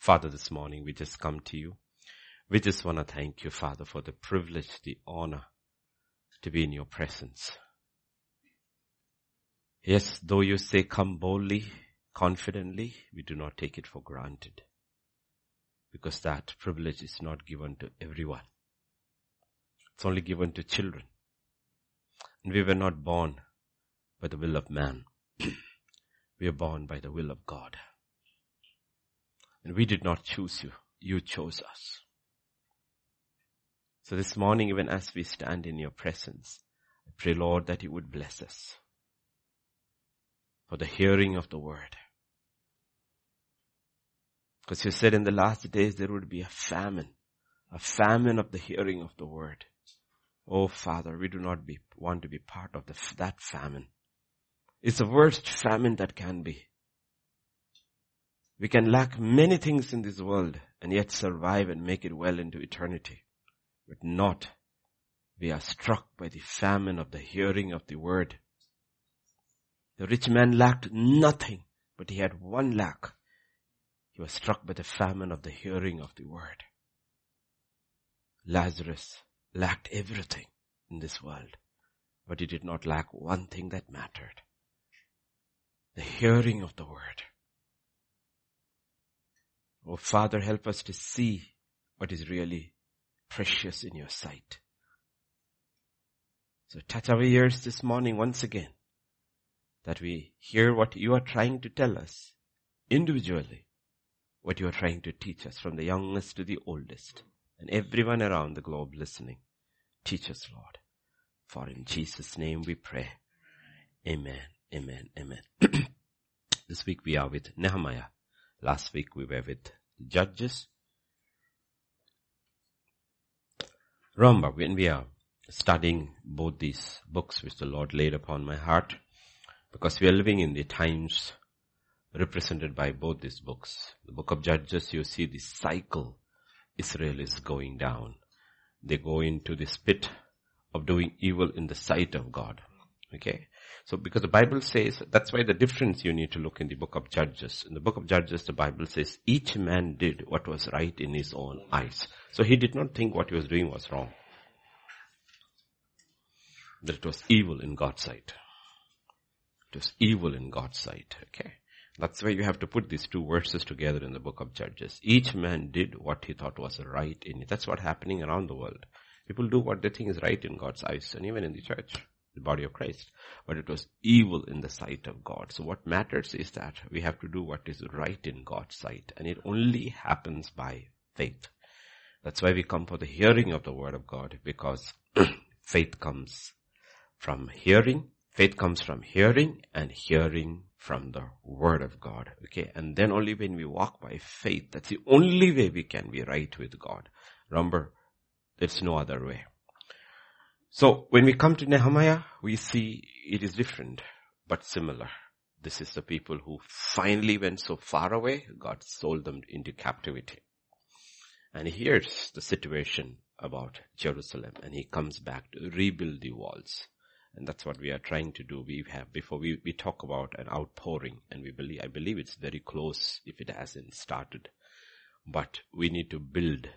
Father, this morning we just come to you. We just want to thank you, Father, for the privilege, the honor to be in your presence. Yes, though you say come boldly, confidently, we do not take it for granted. Because that privilege is not given to everyone. It's only given to children. And we were not born by the will of man. we are born by the will of God. And we did not choose you. You chose us. So this morning, even as we stand in your presence, I pray, Lord, that you would bless us for the hearing of the word. Because you said in the last days there would be a famine, a famine of the hearing of the word. Oh Father, we do not be, want to be part of the, that famine. It's the worst famine that can be. We can lack many things in this world and yet survive and make it well into eternity. But not. We are struck by the famine of the hearing of the word. The rich man lacked nothing, but he had one lack. He was struck by the famine of the hearing of the word. Lazarus lacked everything in this world, but he did not lack one thing that mattered. The hearing of the word. Oh Father, help us to see what is really precious in your sight. So touch our ears this morning once again that we hear what you are trying to tell us individually, what you are trying to teach us from the youngest to the oldest and everyone around the globe listening. Teach us, Lord. For in Jesus' name we pray. Amen. Amen. Amen. this week we are with Nehemiah. Last week we were with Judges. Remember, when we are studying both these books which the Lord laid upon my heart, because we are living in the times represented by both these books. The book of Judges, you see the cycle Israel is going down. They go into this pit of doing evil in the sight of God. Okay. So because the Bible says, that's why the difference you need to look in the book of Judges. In the book of Judges, the Bible says each man did what was right in his own eyes. So he did not think what he was doing was wrong. That it was evil in God's sight. It was evil in God's sight. Okay. That's why you have to put these two verses together in the book of Judges. Each man did what he thought was right in it. That's what's happening around the world. People do what they think is right in God's eyes and even in the church, the body of Christ. But it was evil in the sight of God. So what matters is that we have to do what is right in God's sight and it only happens by faith. That's why we come for the hearing of the word of God because faith comes from hearing, faith comes from hearing and hearing from the word of God. Okay. And then only when we walk by faith, that's the only way we can be right with God. Remember, there's no other way. So when we come to Nehemiah, we see it is different, but similar. This is the people who finally went so far away, God sold them into captivity. And here's the situation about Jerusalem and he comes back to rebuild the walls. And that's what we are trying to do. We have, before we, we talk about an outpouring and we believe, I believe it's very close if it hasn't started. But we need to build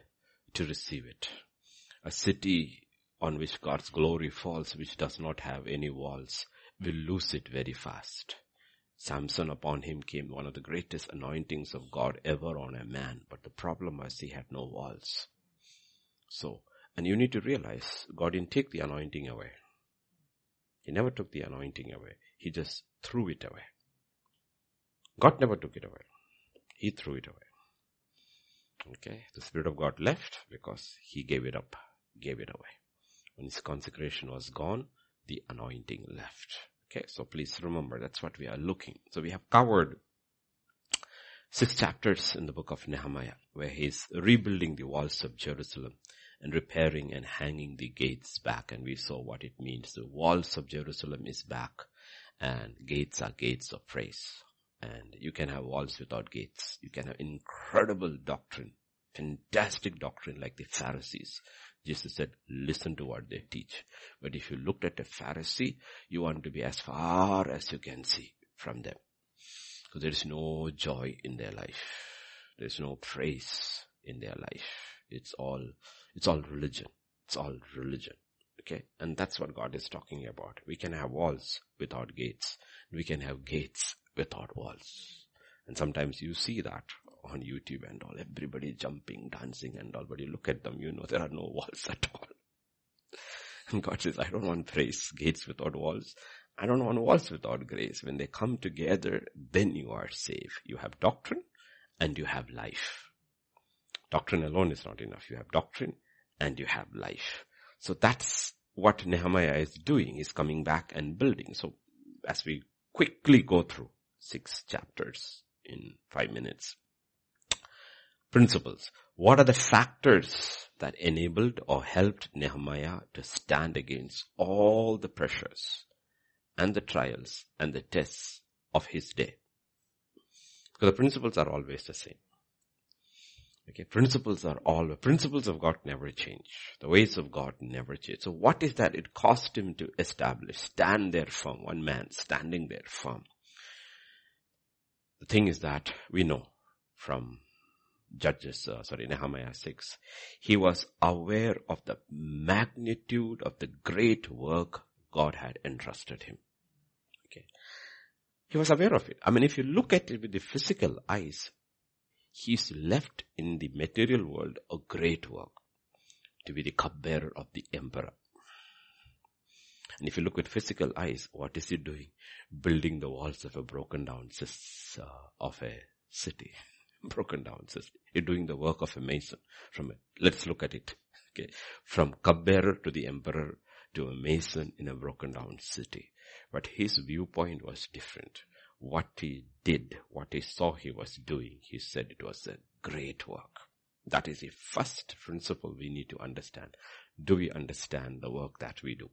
to receive it. A city on which God's glory falls, which does not have any walls, will lose it very fast. Samson upon him came one of the greatest anointings of God ever on a man, but the problem was he had no walls. So, and you need to realize God didn't take the anointing away. He never took the anointing away. He just threw it away. God never took it away. He threw it away. Okay. The Spirit of God left because He gave it up, gave it away. When His consecration was gone, the anointing left. Okay. So please remember that's what we are looking. So we have covered six chapters in the book of Nehemiah where he's rebuilding the walls of Jerusalem and repairing and hanging the gates back. And we saw what it means. The walls of Jerusalem is back and gates are gates of praise. And you can have walls without gates. You can have incredible doctrine, fantastic doctrine like the Pharisees. Jesus said, listen to what they teach. But if you looked at a Pharisee, you want to be as far as you can see from them. Because there is no joy in their life. There's no praise in their life. It's all, it's all religion. It's all religion. Okay. And that's what God is talking about. We can have walls without gates. We can have gates without walls. And sometimes you see that on YouTube and all. Everybody jumping, dancing and all. But you look at them, you know there are no walls at all. And God says, I don't want praise, gates without walls. I don't want walls without grace. When they come together, then you are safe. You have doctrine and you have life. Doctrine alone is not enough. You have doctrine and you have life. So that's what Nehemiah is doing. He's coming back and building. So as we quickly go through six chapters in five minutes, principles. What are the factors that enabled or helped Nehemiah to stand against all the pressures and the trials and the tests of his day? Because the principles are always the same. Okay, principles are all, principles of God never change. The ways of God never change. So what is that it cost him to establish, stand there firm, one man standing there firm. The thing is that we know from Judges, uh, sorry, Nehemiah 6, he was aware of the magnitude of the great work God had entrusted him. Okay. He was aware of it. I mean, if you look at it with the physical eyes, he's left in the material world a great work to be the cupbearer of the emperor. And if you look with physical eyes, what is he doing? Building the walls of a broken down uh, of a city. Broken down system. You're doing the work of a mason. From a, let's look at it. Okay, from cupbearer to the emperor to a mason in a broken down city. But his viewpoint was different. What he did, what he saw he was doing, he said it was a great work. That is the first principle we need to understand. Do we understand the work that we do?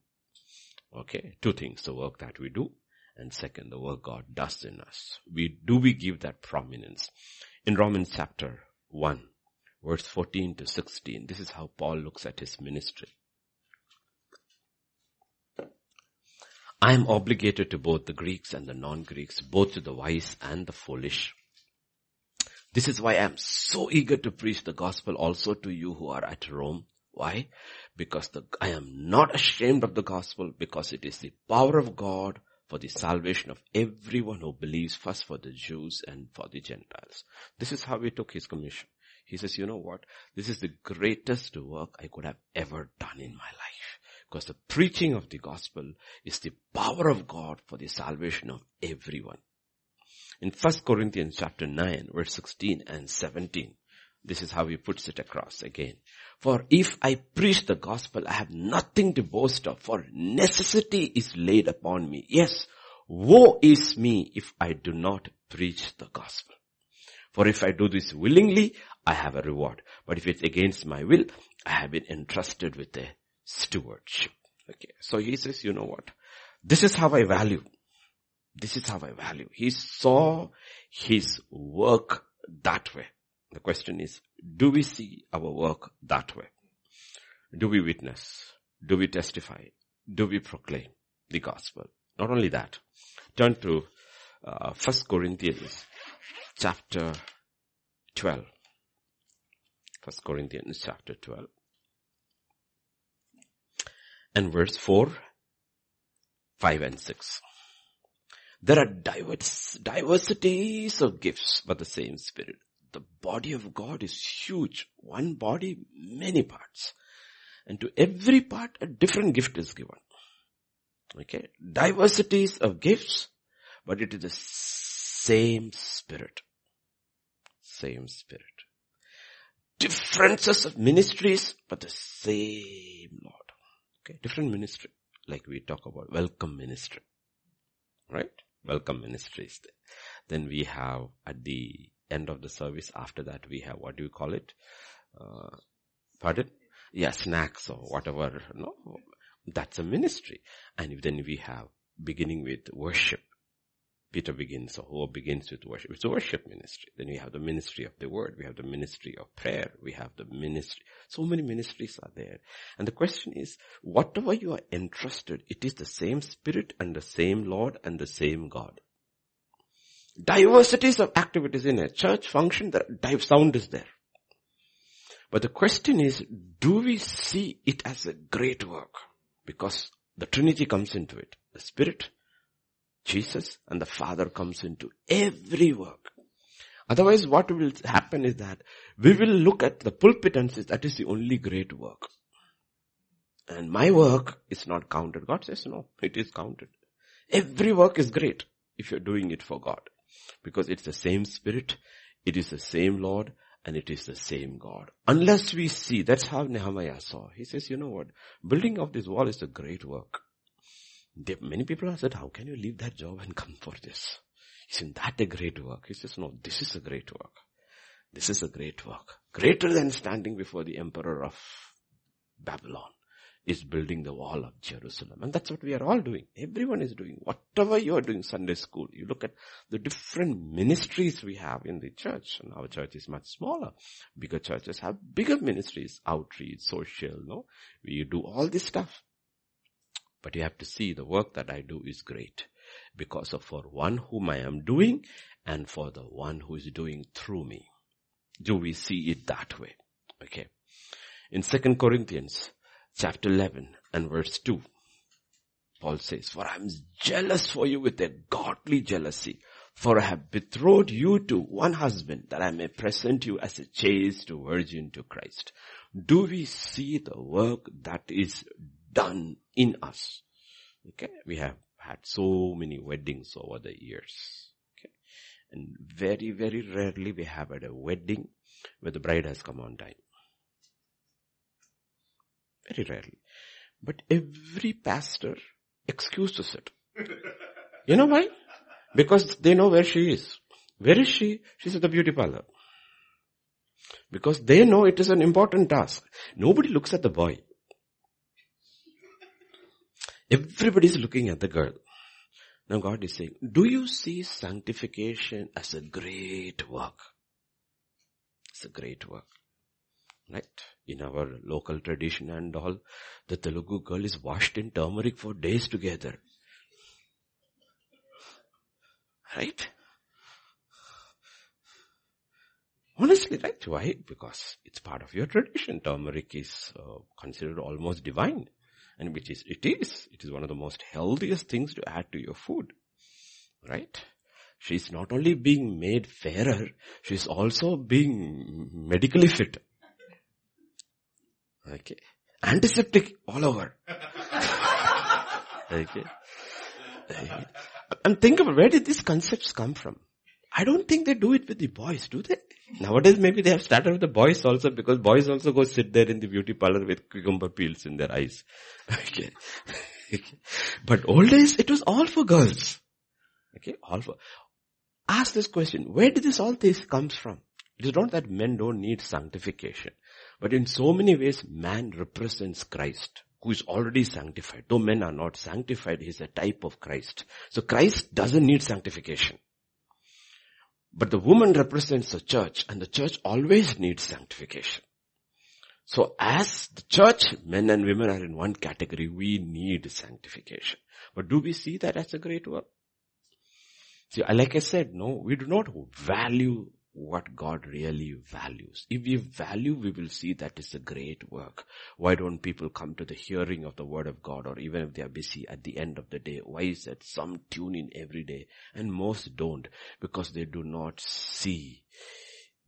Okay, two things, the work that we do and second, the work God does in us. We, do we give that prominence? In Romans chapter 1, verse 14 to 16, this is how Paul looks at his ministry. I am obligated to both the Greeks and the non-Greeks, both to the wise and the foolish. This is why I am so eager to preach the gospel also to you who are at Rome. Why? Because the, I am not ashamed of the gospel because it is the power of God for the salvation of everyone who believes first for the Jews and for the Gentiles. This is how he took his commission. He says, you know what? This is the greatest work I could have ever done in my life. Because the preaching of the gospel is the power of God for the salvation of everyone. In 1 Corinthians chapter 9 verse 16 and 17, this is how he puts it across again. For if I preach the gospel, I have nothing to boast of, for necessity is laid upon me. Yes, woe is me if I do not preach the gospel. For if I do this willingly, I have a reward. But if it's against my will, I have been entrusted with a stewardship. Okay. So he says, you know what? This is how I value. This is how I value. He saw his work that way. The question is, do we see our work that way? Do we witness? Do we testify? Do we proclaim the gospel? Not only that, turn to uh, 1 Corinthians chapter 12. 1 Corinthians chapter 12. And verse 4, 5 and 6. There are diverse, diversities of gifts, but the same spirit the body of God is huge. One body, many parts. And to every part, a different gift is given. Okay. Diversities of gifts, but it is the same spirit. Same spirit. Differences of ministries, but the same Lord. Okay. Different ministry. Like we talk about welcome ministry. Right? Welcome ministries. Then we have at the end of the service. After that, we have, what do you call it? Uh, pardon? Yeah, snacks or whatever. No, that's a ministry. And then we have beginning with worship. Peter begins, or who begins with worship. It's a worship ministry. Then we have the ministry of the word. We have the ministry of prayer. We have the ministry. So many ministries are there. And the question is, whatever you are entrusted, it is the same spirit and the same Lord and the same God. Diversities of activities in a church function, the sound is there. But the question is, do we see it as a great work? Because the Trinity comes into it. The Spirit, Jesus, and the Father comes into every work. Otherwise what will happen is that we will look at the pulpit and say that is the only great work. And my work is not counted. God says no, it is counted. Every work is great if you're doing it for God. Because it's the same Spirit, it is the same Lord, and it is the same God. Unless we see, that's how Nehemiah saw. He says, you know what? Building of this wall is a great work. There, many people have said, how can you leave that job and come for this? Isn't that a great work? He says, no, this is a great work. This is a great work. Greater than standing before the emperor of Babylon is building the wall of Jerusalem. And that's what we are all doing. Everyone is doing. Whatever you are doing Sunday school, you look at the different ministries we have in the church. And our church is much smaller. Bigger churches have bigger ministries, outreach, social, no? We do all this stuff. But you have to see the work that I do is great. Because of for one whom I am doing and for the one who is doing through me. Do we see it that way? Okay. In second Corinthians chapter 11 and verse 2. Paul says, for I am jealous for you with a godly jealousy, for I have betrothed you to one husband that I may present you as a chaste virgin to Christ. Do we see the work that is done in us? Okay. We have had so many weddings over the years. Okay. And very, very rarely we have had a wedding where the bride has come on time. Very rarely. But every pastor excuses it. You know why? Because they know where she is. Where is she? She's at the beauty parlor. Because they know it is an important task. Nobody looks at the boy. Everybody is looking at the girl. Now God is saying, do you see sanctification as a great work? It's a great work. Right? in our local tradition and all, the Telugu girl is washed in turmeric for days together. Right? Honestly, right? Why? Because it's part of your tradition. Turmeric is uh, considered almost divine. And which is, it is. It is one of the most healthiest things to add to your food. Right? She's not only being made fairer, she's also being medically fit. Okay. Antiseptic all over. okay. And think about where did these concepts come from? I don't think they do it with the boys, do they? Nowadays maybe they have started with the boys also because boys also go sit there in the beauty parlor with cucumber peels in their eyes. Okay. okay. But old days it was all for girls. Okay, all for. Ask this question, where did this all this comes from? It is not that men don't need sanctification. But in so many ways, man represents Christ who is already sanctified. Though men are not sanctified, he is a type of Christ. So Christ doesn't need sanctification. But the woman represents the church and the church always needs sanctification. So as the church, men and women are in one category, we need sanctification. But do we see that as a great work? See, like I said, no, we do not value what God really values. If we value, we will see that is a great work. Why don't people come to the hearing of the word of God or even if they are busy at the end of the day? Why is that some tune in every day and most don't because they do not see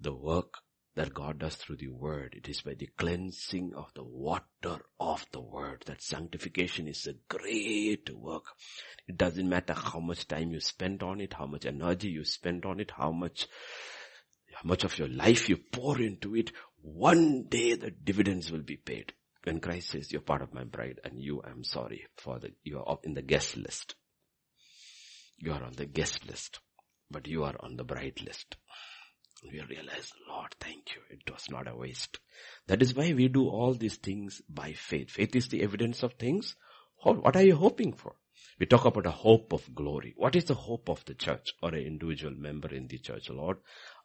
the work that God does through the word. It is by the cleansing of the water of the word that sanctification is a great work. It doesn't matter how much time you spend on it, how much energy you spend on it, how much much of your life you pour into it, one day the dividends will be paid. When Christ says, you're part of my bride and you, I'm sorry for the, you are in the guest list. You are on the guest list, but you are on the bride list. We realize, Lord, thank you. It was not a waste. That is why we do all these things by faith. Faith is the evidence of things. What are you hoping for? We talk about a hope of glory. What is the hope of the church or an individual member in the church, Lord?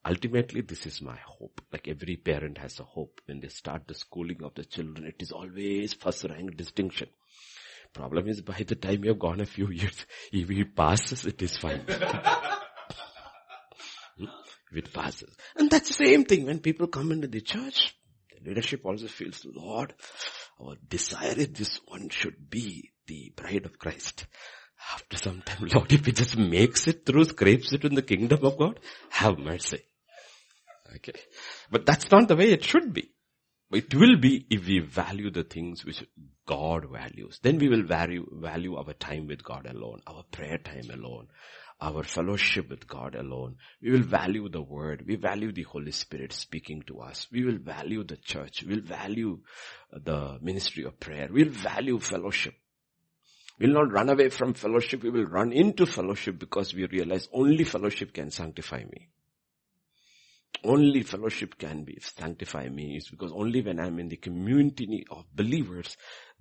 Ultimately, this is my hope. Like every parent has a hope when they start the schooling of the children. It is always first rank distinction. Problem is by the time you have gone a few years, if he passes, it is fine. Hmm? with pastors. And that's the same thing when people come into the church. The leadership also feels, Lord, our desire is this one should be the bride of Christ. After some time, Lord, if he just makes it through, scrapes it in the kingdom of God, have mercy. Okay. But that's not the way it should be. It will be if we value the things which God values. Then we will value, value our time with God alone, our prayer time alone, our fellowship with God alone. We will value the word. We value the Holy Spirit speaking to us. We will value the church. We'll value uh, the ministry of prayer. We'll value fellowship. We'll not run away from fellowship. We will run into fellowship because we realize only fellowship can sanctify me. Only fellowship can be sanctify me is because only when I'm in the community of believers,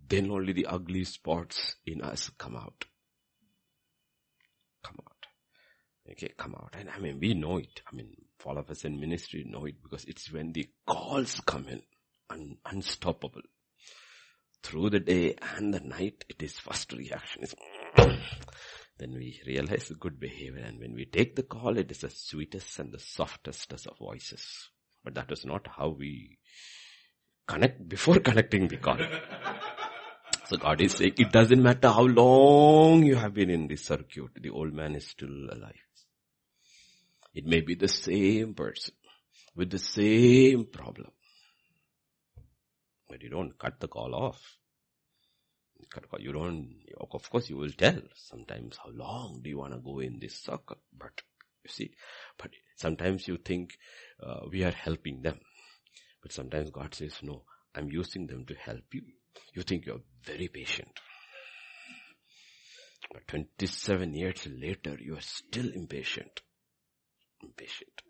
then only the ugly spots in us come out. Come out. Okay, come out. And I mean, we know it. I mean, all of us in ministry know it because it's when the calls come in, un- unstoppable. Through the day and the night, it is first reaction is, then we realize good behavior and when we take the call, it is the sweetest and the softest of voices. But that is not how we connect before connecting the call. so God is saying, it doesn't matter how long you have been in this circuit, the old man is still alive. It may be the same person with the same problem. But you don't cut the call off. You don't, of course you will tell sometimes how long do you want to go in this circle. But you see, but sometimes you think uh, we are helping them. But sometimes God says, no, I'm using them to help you. You think you're very patient. But 27 years later, you are still impatient Impatient.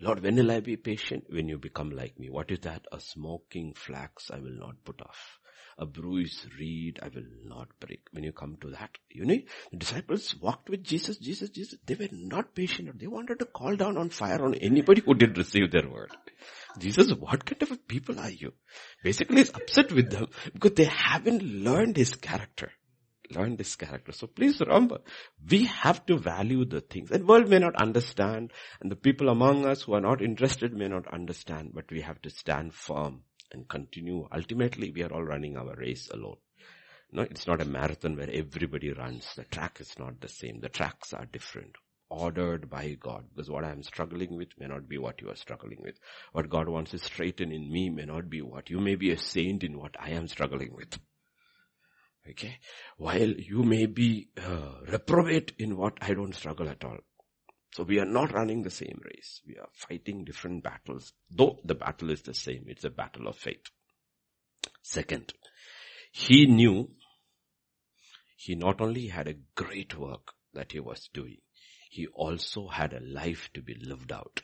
Lord, when will I be patient? When you become like me. What is that? A smoking flax I will not put off. A bruised reed I will not break. When you come to that, you know, the disciples walked with Jesus, Jesus, Jesus. They were not patient. They wanted to call down on fire on anybody who didn't receive their word. Jesus, what kind of a people are you? Basically, he's upset with them because they haven't learned his character learn this character. So please remember, we have to value the things. The world may not understand, and the people among us who are not interested may not understand, but we have to stand firm and continue. Ultimately, we are all running our race alone. No, it's not a marathon where everybody runs. The track is not the same. The tracks are different ordered by God. Because what I am struggling with may not be what you are struggling with. What God wants to straighten in me may not be what you may be a saint in what I am struggling with. Okay. While you may be uh, reprobate in what I don't struggle at all. So we are not running the same race. We are fighting different battles, though the battle is the same. It's a battle of faith. Second, he knew he not only had a great work that he was doing, he also had a life to be lived out.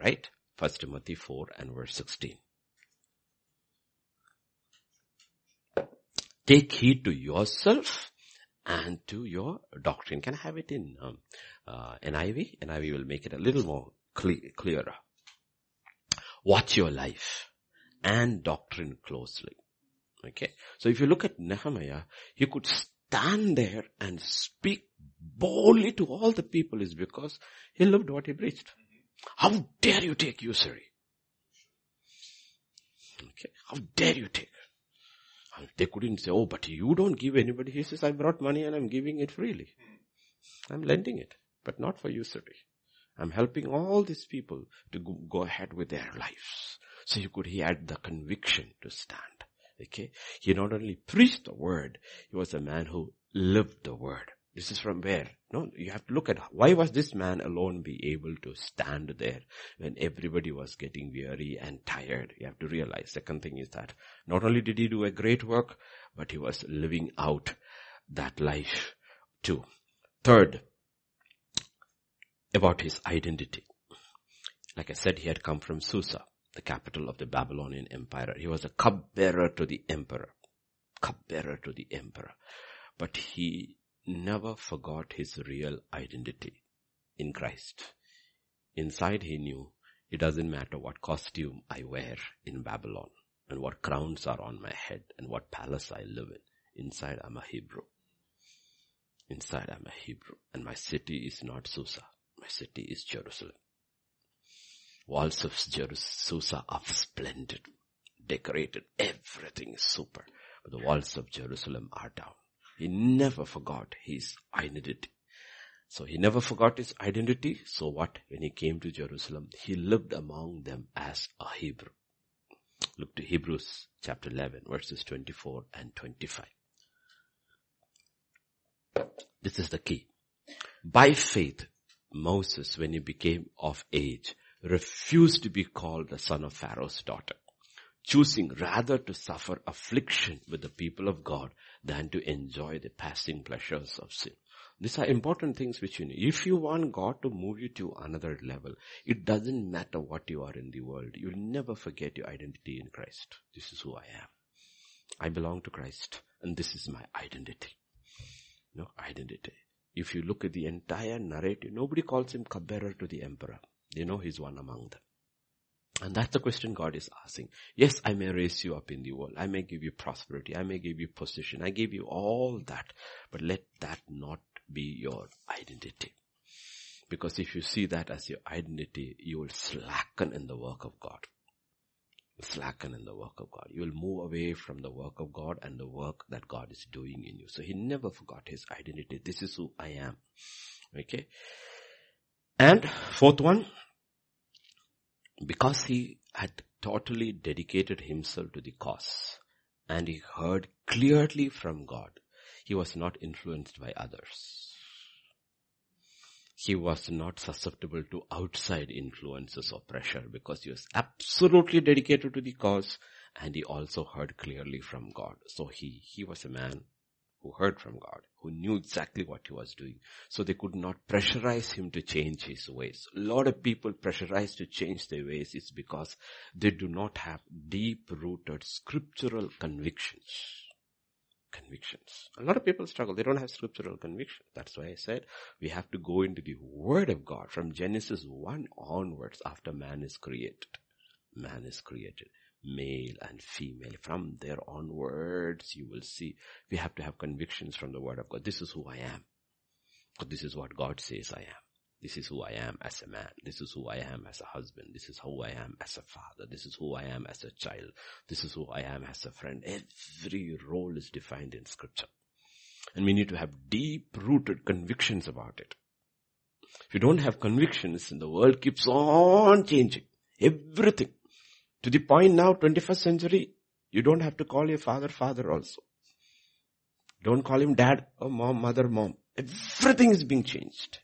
Right? First Timothy 4 and verse 16. Take heed to yourself and to your doctrine. Can I have it in um, uh, NIV? NIV will make it a little more cle- clearer. Watch your life and doctrine closely. Okay. So if you look at Nehemiah, he could stand there and speak boldly to all the people is because he loved what he preached. How dare you take usury? Okay. How dare you take? They couldn't say, oh, but you don't give anybody. He says, I brought money and I'm giving it freely. I'm lending it, but not for usury. I'm helping all these people to go ahead with their lives. So you could, he had the conviction to stand. Okay. He not only preached the word, he was a man who lived the word. This is from where? No, you have to look at why was this man alone be able to stand there when everybody was getting weary and tired? You have to realize. Second thing is that not only did he do a great work, but he was living out that life too. Third, about his identity. Like I said, he had come from Susa, the capital of the Babylonian empire. He was a cupbearer to the emperor. Cupbearer to the emperor. But he never forgot his real identity in Christ. Inside he knew it doesn't matter what costume I wear in Babylon and what crowns are on my head and what palace I live in. Inside I'm a Hebrew. Inside I'm a Hebrew and my city is not Susa. My city is Jerusalem. Walls of Jerusalem are splendid, decorated, everything is super. But the walls of Jerusalem are down. He never forgot his identity. So he never forgot his identity. So what? When he came to Jerusalem, he lived among them as a Hebrew. Look to Hebrews chapter 11 verses 24 and 25. This is the key. By faith, Moses, when he became of age, refused to be called the son of Pharaoh's daughter, choosing rather to suffer affliction with the people of God than to enjoy the passing pleasures of sin. These are important things which you need. If you want God to move you to another level, it doesn't matter what you are in the world. You'll never forget your identity in Christ. This is who I am. I belong to Christ and this is my identity. No identity. If you look at the entire narrative, nobody calls him cupbearer to the emperor. They know he's one among them. And that's the question God is asking. Yes, I may raise you up in the world. I may give you prosperity. I may give you position. I give you all that. But let that not be your identity. Because if you see that as your identity, you will slacken in the work of God. Slacken in the work of God. You will move away from the work of God and the work that God is doing in you. So he never forgot his identity. This is who I am. Okay. And fourth one, because he had totally dedicated himself to the cause and he heard clearly from God, he was not influenced by others. He was not susceptible to outside influences or pressure because he was absolutely dedicated to the cause and he also heard clearly from God. So he, he was a man who heard from God, who knew exactly what he was doing. So they could not pressurize him to change his ways. A lot of people pressurize to change their ways is because they do not have deep rooted scriptural convictions. Convictions. A lot of people struggle. They don't have scriptural conviction. That's why I said we have to go into the word of God from Genesis 1 onwards after man is created. Man is created male and female. From there onwards, you will see we have to have convictions from the word of God. This is who I am. This is what God says I am. This is who I am as a man. This is who I am as a husband. This is who I am as a father. This is who I am as a child. This is who I am as a friend. Every role is defined in scripture. And we need to have deep rooted convictions about it. If you don't have convictions, the world keeps on changing. Everything. To the point now, 21st century, you don't have to call your father father also. Don't call him dad or mom, mother, mom. Everything is being changed.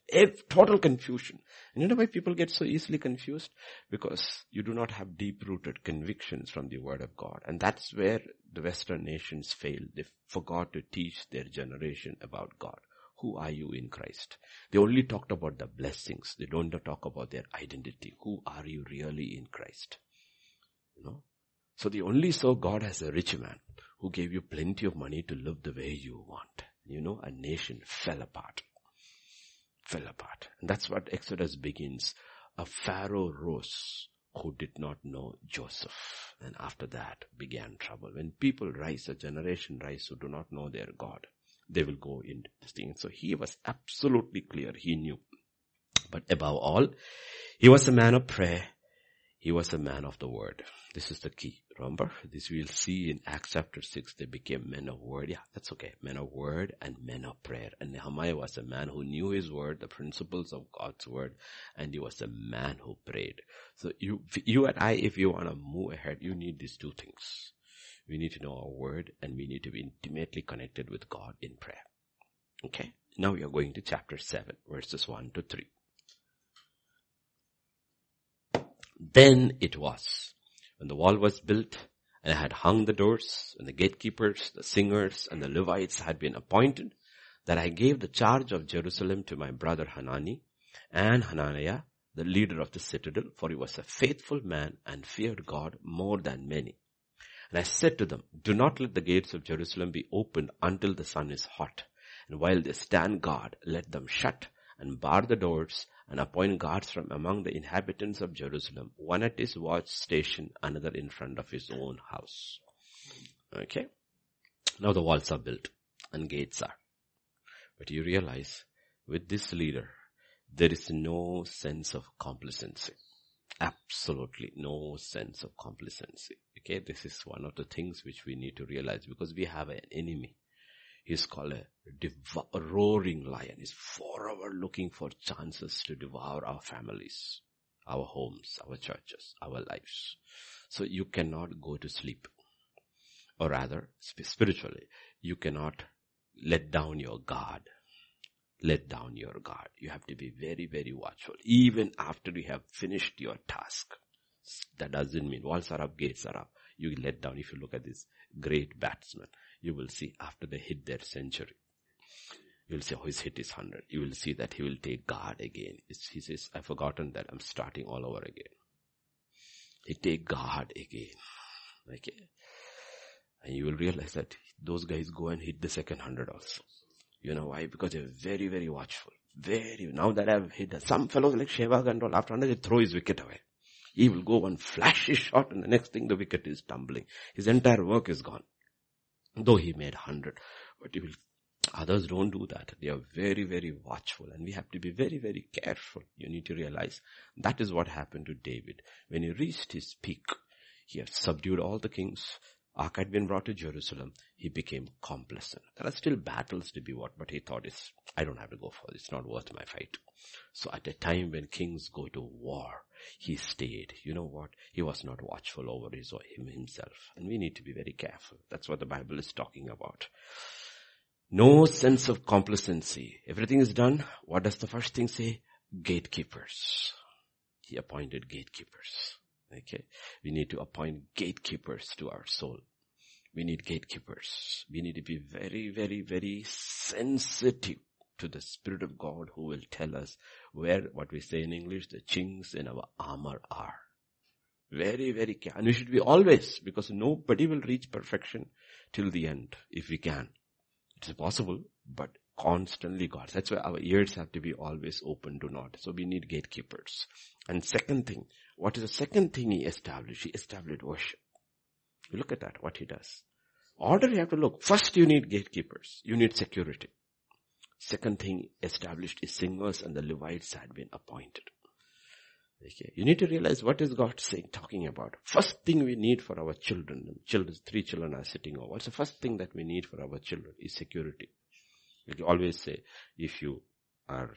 total confusion. And you know why people get so easily confused? Because you do not have deep rooted convictions from the word of God. And that's where the western nations fail. They forgot to teach their generation about God. Who are you in Christ? They only talked about the blessings. They don't talk about their identity. Who are you really in Christ? Know? So the only so God has a rich man who gave you plenty of money to live the way you want. You know, a nation fell apart. Fell apart. And that's what Exodus begins. A Pharaoh rose who did not know Joseph. And after that began trouble. When people rise, a generation rise who do not know their God, they will go into this thing. So he was absolutely clear. He knew. But above all, he was a man of prayer he was a man of the word. This is the key. Remember? This we'll see in Acts chapter 6. They became men of word. Yeah, that's okay. Men of word and men of prayer. And Nehemiah was a man who knew his word, the principles of God's word, and he was a man who prayed. So you, you and I, if you want to move ahead, you need these two things. We need to know our word and we need to be intimately connected with God in prayer. Okay? Now we are going to chapter 7, verses 1 to 3. Then it was, when the wall was built and I had hung the doors and the gatekeepers, the singers and the Levites had been appointed, that I gave the charge of Jerusalem to my brother Hanani and Hananiah, the leader of the citadel, for he was a faithful man and feared God more than many. And I said to them, do not let the gates of Jerusalem be opened until the sun is hot. And while they stand guard, let them shut and bar the doors and appoint guards from among the inhabitants of Jerusalem, one at his watch station, another in front of his own house. Okay. Now the walls are built and gates are. But you realize with this leader, there is no sense of complacency. Absolutely no sense of complacency. Okay, this is one of the things which we need to realize because we have an enemy. He's called a, dev- a roaring lion. He's forever looking for chances to devour our families, our homes, our churches, our lives. So you cannot go to sleep. Or rather, spiritually, you cannot let down your guard let down your guard. You have to be very, very watchful. Even after you have finished your task. That doesn't mean walls are up, gates are up. You let down. If you look at this great batsman, you will see after they hit their century, you will say, oh, his hit is 100. You will see that he will take guard again. It's, he says, I've forgotten that. I'm starting all over again. He take guard again. Okay. And you will realize that those guys go and hit the second hundred also. You know why? Because they're very, very watchful. Very, now that I've hit that, some fellows like Sehwag and after 100 they throw his wicket away. He will go one flashy shot and the next thing the wicket is tumbling. His entire work is gone. Though he made 100. But he will, others don't do that. They are very, very watchful and we have to be very, very careful. You need to realize that is what happened to David. When he reached his peak, he had subdued all the kings, Ark had been brought to Jerusalem, he became complacent. There are still battles to be won, but he thought it's, I don't have to go for it. It's not worth my fight. So at a time when kings go to war, he stayed. You know what? He was not watchful over his or him himself. And we need to be very careful. That's what the Bible is talking about. No sense of complacency. Everything is done. What does the first thing say? Gatekeepers. He appointed gatekeepers. Okay. We need to appoint gatekeepers to our soul. We need gatekeepers. We need to be very, very, very sensitive to the Spirit of God who will tell us where, what we say in English, the chinks in our armor are. Very, very, and we should be always, because nobody will reach perfection till the end, if we can. It is possible, but constantly God. That's why our ears have to be always open to not. So we need gatekeepers. And second thing, what is the second thing he established? He established worship. You look at that, what he does. Order you have to look. First you need gatekeepers. You need security. Second thing established is singers and the Levites had been appointed. Okay. You need to realize what is God saying, talking about. First thing we need for our children, children, three children are sitting over. What's the first thing that we need for our children is security. You always say, if you are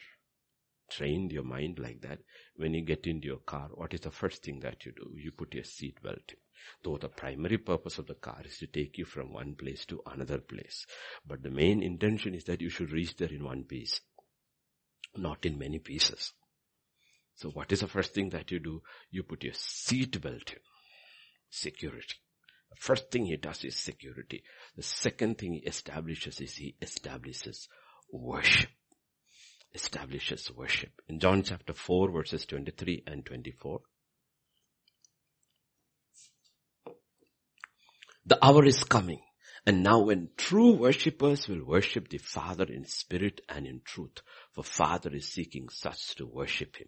trained your mind like that, when you get into your car, what is the first thing that you do? You put your seat belt in. Though the primary purpose of the car is to take you from one place to another place. But the main intention is that you should reach there in one piece, not in many pieces. So what is the first thing that you do? You put your seat belt in. Security. The first thing he does is security. The second thing he establishes is he establishes worship establishes worship. In John chapter 4 verses 23 and 24. The hour is coming. And now when true worshippers will worship the Father in spirit and in truth, for Father is seeking such to worship Him.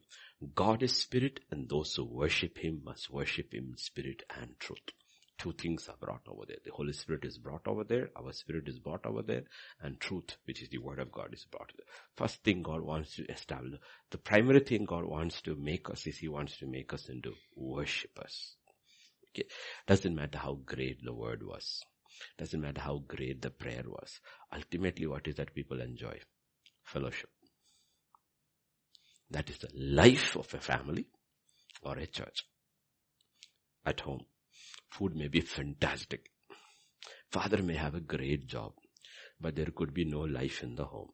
God is spirit and those who worship Him must worship Him in spirit and truth two things are brought over there. The Holy Spirit is brought over there, our spirit is brought over there, and truth, which is the word of God is brought there. First thing God wants to establish, the primary thing God wants to make us is He wants to make us into worshippers. Okay. Doesn't matter how great the word was. Doesn't matter how great the prayer was. Ultimately what is that people enjoy? Fellowship. That is the life of a family or a church. At home Food may be fantastic. Father may have a great job, but there could be no life in the home.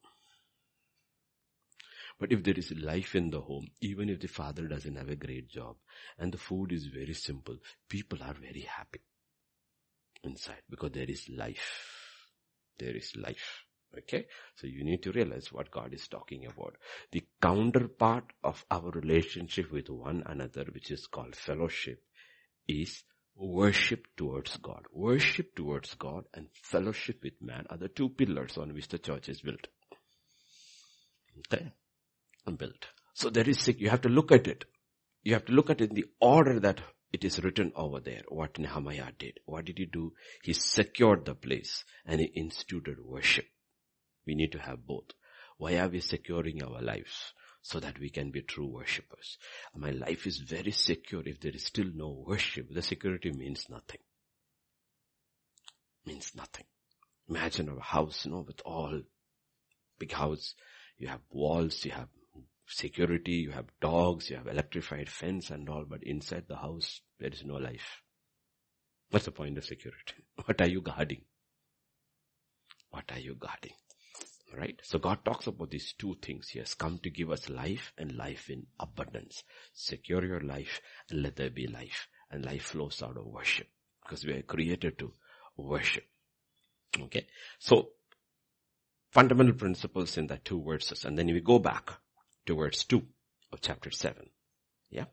But if there is life in the home, even if the father doesn't have a great job and the food is very simple, people are very happy inside because there is life. There is life. Okay. So you need to realize what God is talking about. The counterpart of our relationship with one another, which is called fellowship, is worship towards God. Worship towards God and fellowship with man are the two pillars on which the church is built. Okay? And built. So there is, you have to look at it. You have to look at it in the order that it is written over there. What Nehemiah did. What did he do? He secured the place and he instituted worship. We need to have both. Why are we securing our lives? So that we can be true worshippers. My life is very secure if there is still no worship. The security means nothing. Means nothing. Imagine a house, you know, with all big house. You have walls, you have security, you have dogs, you have electrified fence and all, but inside the house, there is no life. What's the point of security? What are you guarding? What are you guarding? Right? So God talks about these two things. He has come to give us life and life in abundance. Secure your life and let there be life. And life flows out of worship. Because we are created to worship. Okay? So, fundamental principles in that two verses. And then we go back to verse 2 of chapter 7. Yeah?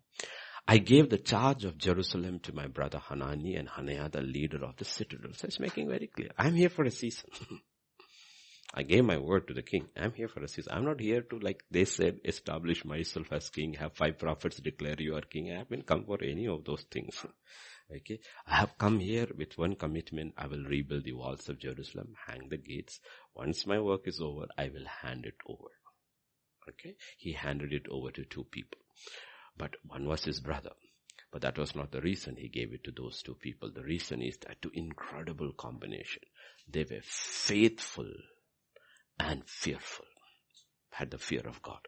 I gave the charge of Jerusalem to my brother Hanani and Hananiah, the leader of the citadel. So it's making very clear. I'm here for a season. I gave my word to the king. I'm here for a season. I'm not here to, like they said, establish myself as king, have five prophets declare you are king. I haven't come for any of those things. Okay. I have come here with one commitment. I will rebuild the walls of Jerusalem, hang the gates. Once my work is over, I will hand it over. Okay. He handed it over to two people. But one was his brother. But that was not the reason he gave it to those two people. The reason is that two incredible combination. They were faithful and fearful. Had the fear of God.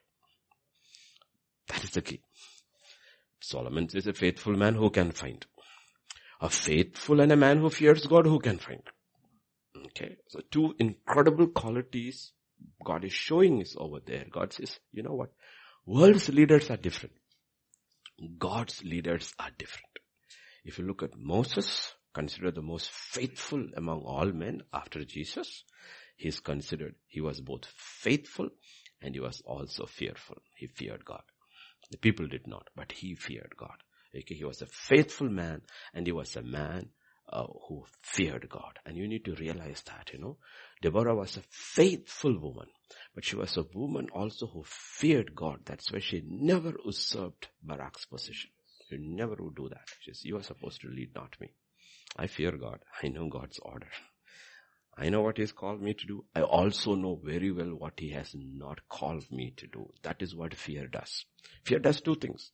That is the key. Solomon is a faithful man who can find. A faithful and a man who fears God who can find. Okay. So two incredible qualities God is showing is over there. God says, you know what? World's leaders are different. God's leaders are different. If you look at Moses, considered the most faithful among all men after Jesus, is considered, he was both faithful and he was also fearful. He feared God. The people did not, but he feared God. Okay, he was a faithful man and he was a man uh, who feared God. And you need to realize that, you know. Deborah was a faithful woman, but she was a woman also who feared God. That's why she never usurped Barak's position. She never would do that. She says, you are supposed to lead, not me. I fear God. I know God's order. I know what He's called me to do. I also know very well what He has not called me to do. That is what fear does. Fear does two things.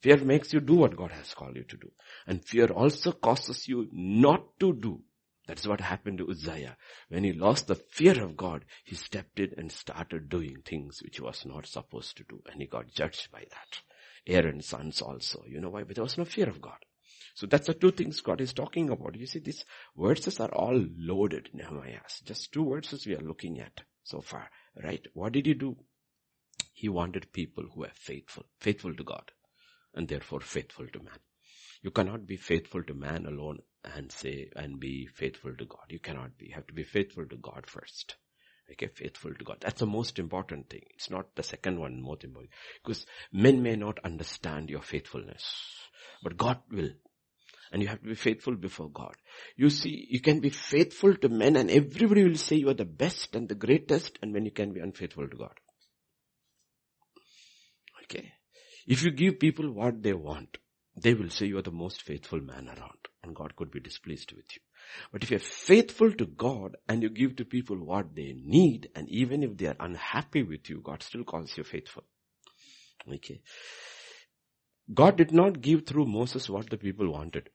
Fear makes you do what God has called you to do. And fear also causes you not to do. That's what happened to Uzziah. When he lost the fear of God, he stepped in and started doing things which he was not supposed to do. And he got judged by that. Aaron's sons also. You know why? But there was no fear of God. So that's the two things God is talking about. You see, these verses are all loaded, Nehemiah. Just two verses we are looking at so far, right? What did he do? He wanted people who are faithful, faithful to God and therefore faithful to man. You cannot be faithful to man alone and say, and be faithful to God. You cannot be. You have to be faithful to God first. Okay, faithful to God. That's the most important thing. It's not the second one most important. Because men may not understand your faithfulness. But God will. And you have to be faithful before God. You see, you can be faithful to men and everybody will say you are the best and the greatest and when you can be unfaithful to God. Okay. If you give people what they want, they will say you are the most faithful man around and God could be displeased with you. But if you're faithful to God and you give to people what they need and even if they are unhappy with you, God still calls you faithful. Okay. God did not give through Moses what the people wanted.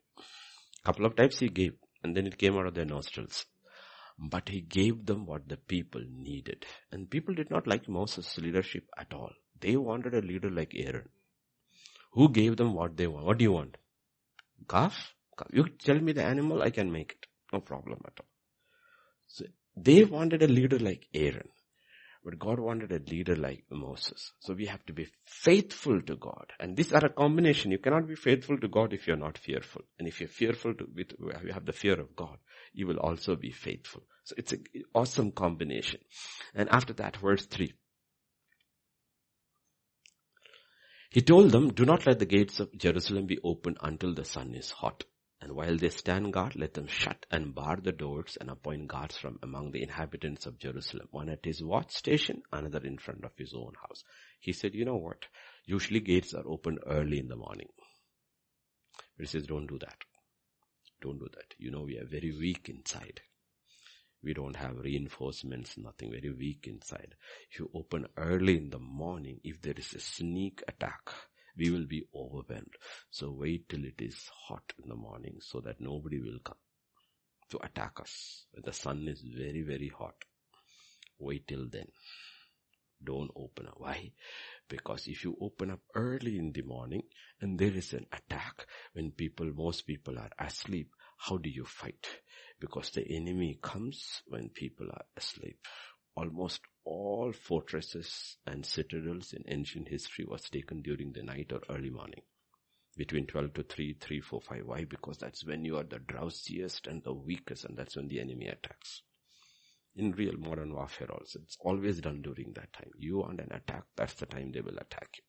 Couple of times he gave and then it came out of their nostrils. But he gave them what the people needed. And people did not like Moses' leadership at all. They wanted a leader like Aaron. Who gave them what they want? What do you want? Calf? You tell me the animal, I can make it. No problem at all. So they wanted a leader like Aaron. But God wanted a leader like Moses. So we have to be faithful to God. And these are a combination. You cannot be faithful to God if you're not fearful. And if you're fearful to, you have the fear of God, you will also be faithful. So it's an awesome combination. And after that, verse 3. He told them, do not let the gates of Jerusalem be opened until the sun is hot. And while they stand guard, let them shut and bar the doors and appoint guards from among the inhabitants of Jerusalem, one at his watch station, another in front of his own house. He said, you know what? Usually gates are opened early in the morning. But he says, don't do that. Don't do that. You know, we are very weak inside. We don't have reinforcements, nothing very weak inside. If you open early in the morning, if there is a sneak attack, we will be overwhelmed. So wait till it is hot in the morning so that nobody will come to attack us. When the sun is very, very hot, wait till then. Don't open up. Why? Because if you open up early in the morning and there is an attack when people, most people are asleep, how do you fight? Because the enemy comes when people are asleep. Almost all fortresses and citadels in ancient history was taken during the night or early morning. Between 12 to 3, 3, 4, 5. Why? Because that's when you are the drowsiest and the weakest and that's when the enemy attacks in real modern warfare also. It's always done during that time. You want an attack, that's the time they will attack you.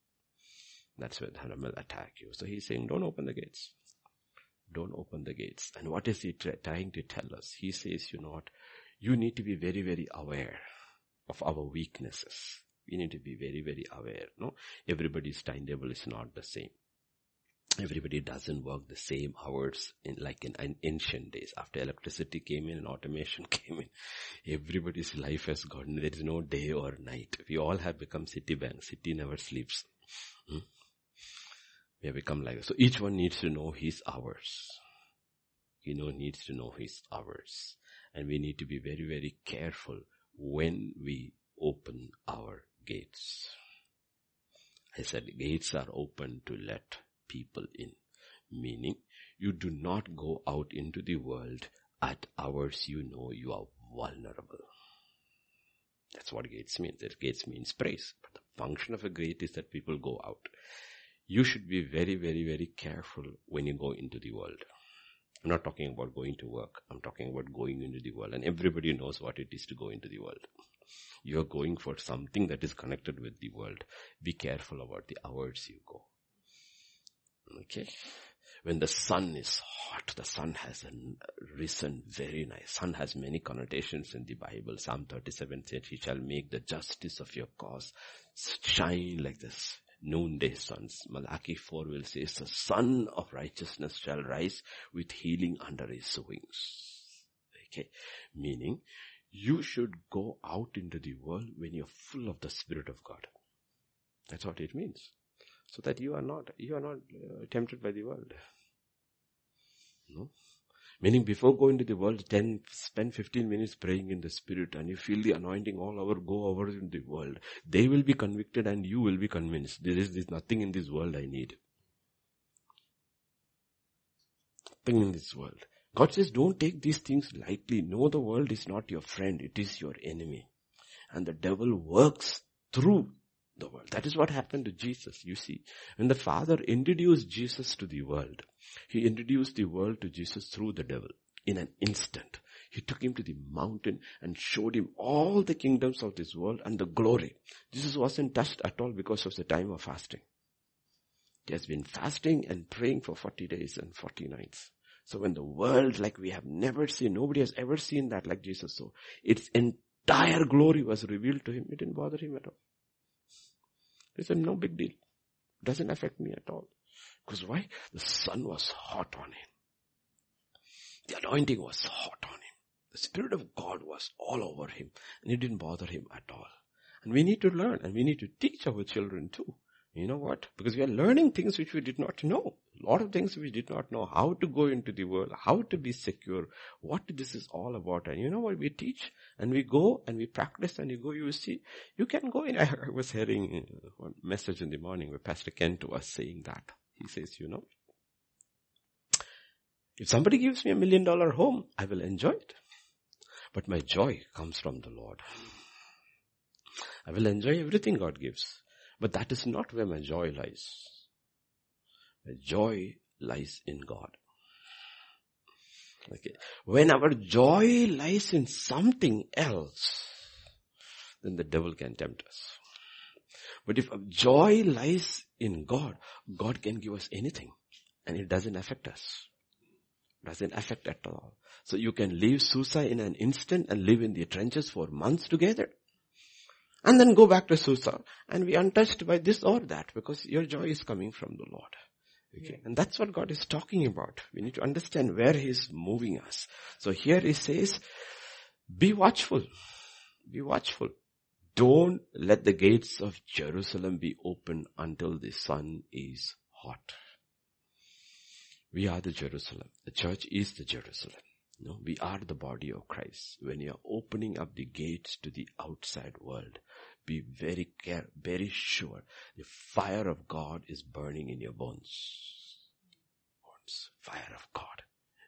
That's when Haram will attack you. So he's saying, don't open the gates. Don't open the gates. And what is he trying to tell us? He says, you know what? You need to be very, very aware of our weaknesses. We need to be very, very aware. No, everybody's timetable is not the same everybody doesn't work the same hours in like in, in, ancient days. After electricity came in and automation came in, everybody's life has gotten, there is no day or night. We all have become Citibank. City never sleeps. Hmm? We have become like So each one needs to know his hours. You know, needs to know his hours. And we need to be very, very careful when we open our gates. I said gates are open to let people in. Meaning, you do not go out into the world at hours you know you are vulnerable. That's what gates means. Gates means praise. But the function of a gate is that people go out. You should be very, very, very careful when you go into the world. I'm not talking about going to work. I'm talking about going into the world. And everybody knows what it is to go into the world. You're going for something that is connected with the world. Be careful about the hours you go. Okay. When the sun is hot, the sun has risen very nice. Sun has many connotations in the Bible. Psalm 37 says, he shall make the justice of your cause shine like this noonday suns. Malachi 4 will say, the sun of righteousness shall rise with healing under his wings. Okay. Meaning, you should go out into the world when you're full of the Spirit of God. That's what it means so that you are not, you are not uh, tempted by the world. No? Meaning before going to the world, 10, spend 15 minutes praying in the spirit and you feel the anointing all over, go over in the world. They will be convicted and you will be convinced. There is, nothing in this world I need. Nothing in this world. God says don't take these things lightly. Know the world is not your friend. It is your enemy. And the devil works through the world. That is what happened to Jesus, you see. When the Father introduced Jesus to the world, He introduced the world to Jesus through the devil in an instant. He took him to the mountain and showed him all the kingdoms of this world and the glory. Jesus wasn't touched at all because of the time of fasting. He has been fasting and praying for 40 days and 40 nights. So when the world like we have never seen, nobody has ever seen that like Jesus So its entire glory was revealed to him. It didn't bother him at all. He said, no big deal. Doesn't affect me at all. Because why? The sun was hot on him. The anointing was hot on him. The Spirit of God was all over him. And it didn't bother him at all. And we need to learn and we need to teach our children too. You know what? Because we are learning things which we did not know. A lot of things we did not know. How to go into the world, how to be secure, what this is all about. And you know what? We teach and we go and we practice and you go, you see, you can go in. I was hearing uh, one message in the morning where Pastor Kent was saying that. He says, you know, if somebody gives me a million dollar home, I will enjoy it. But my joy comes from the Lord. I will enjoy everything God gives. But that is not where my joy lies. My joy lies in God. Okay. When our joy lies in something else, then the devil can tempt us. But if our joy lies in God, God can give us anything and it doesn't affect us. Doesn't affect at all. So you can leave Susa in an instant and live in the trenches for months together. And then go back to Susa and be untouched by this or that because your joy is coming from the Lord. Okay. And that's what God is talking about. We need to understand where He is moving us. So here He says, Be watchful. Be watchful. Don't let the gates of Jerusalem be open until the sun is hot. We are the Jerusalem. The church is the Jerusalem. No, we are the body of Christ. When you are opening up the gates to the outside world, be very care, very sure the fire of God is burning in your bones. Bones, fire of God.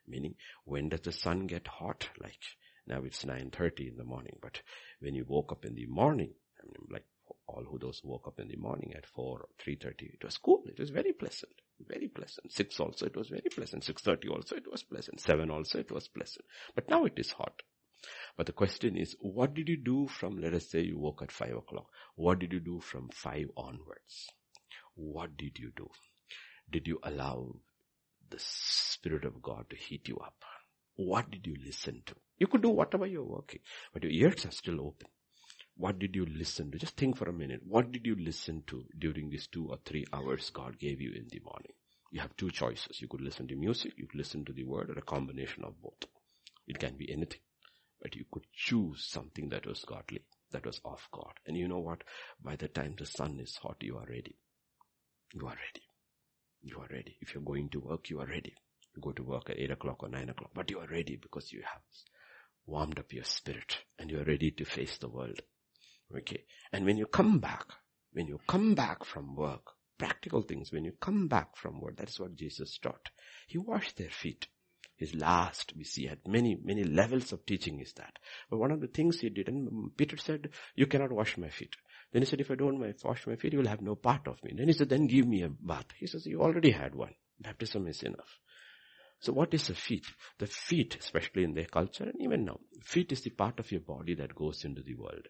Meaning, when does the sun get hot? Like, now it's 9.30 in the morning, but when you woke up in the morning, I mean, like all who those woke up in the morning at 4 or 3.30, it was cool. It was very pleasant. Very pleasant. 6 also it was very pleasant. 6.30 also it was pleasant. 7 also it was pleasant. But now it is hot. But the question is, what did you do from, let us say you woke at 5 o'clock. What did you do from 5 onwards? What did you do? Did you allow the Spirit of God to heat you up? What did you listen to? You could do whatever you're working, but your ears are still open. What did you listen to? Just think for a minute. What did you listen to during these two or three hours God gave you in the morning? You have two choices. You could listen to music, you could listen to the word, or a combination of both. It can be anything. But you could choose something that was godly, that was of God. And you know what? By the time the sun is hot, you are ready. You are ready. You are ready. If you're going to work, you are ready. You go to work at 8 o'clock or 9 o'clock, but you are ready because you have warmed up your spirit and you are ready to face the world. Okay. And when you come back, when you come back from work, practical things, when you come back from work, that's what Jesus taught. He washed their feet. His last, we see, at many, many levels of teaching is that. But one of the things he did, and Peter said, you cannot wash my feet. Then he said, if I don't wash my feet, you will have no part of me. Then he said, then give me a bath. He says, you already had one. Baptism is enough. So what is the feet? The feet, especially in their culture and even now, feet is the part of your body that goes into the world.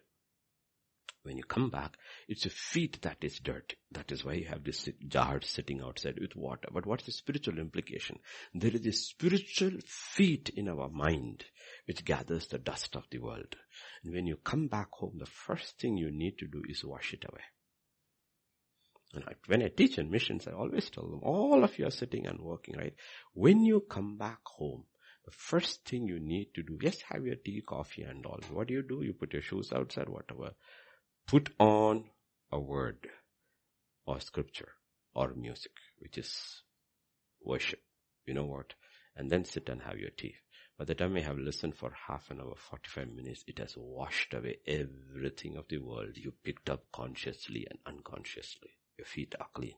When you come back, it's your feet that is dirt. That is why you have this jar sitting outside with water. But what's the spiritual implication? There is a spiritual feet in our mind which gathers the dust of the world. And when you come back home, the first thing you need to do is wash it away. And I, when I teach in missions, I always tell them, all of you are sitting and working, right? When you come back home, the first thing you need to do, yes, have your tea, coffee and all. What do you do? You put your shoes outside, whatever put on a word or scripture or music, which is worship. You know what? And then sit and have your tea. By the time I have listened for half an hour, 45 minutes, it has washed away everything of the world you picked up consciously and unconsciously. Your feet are clean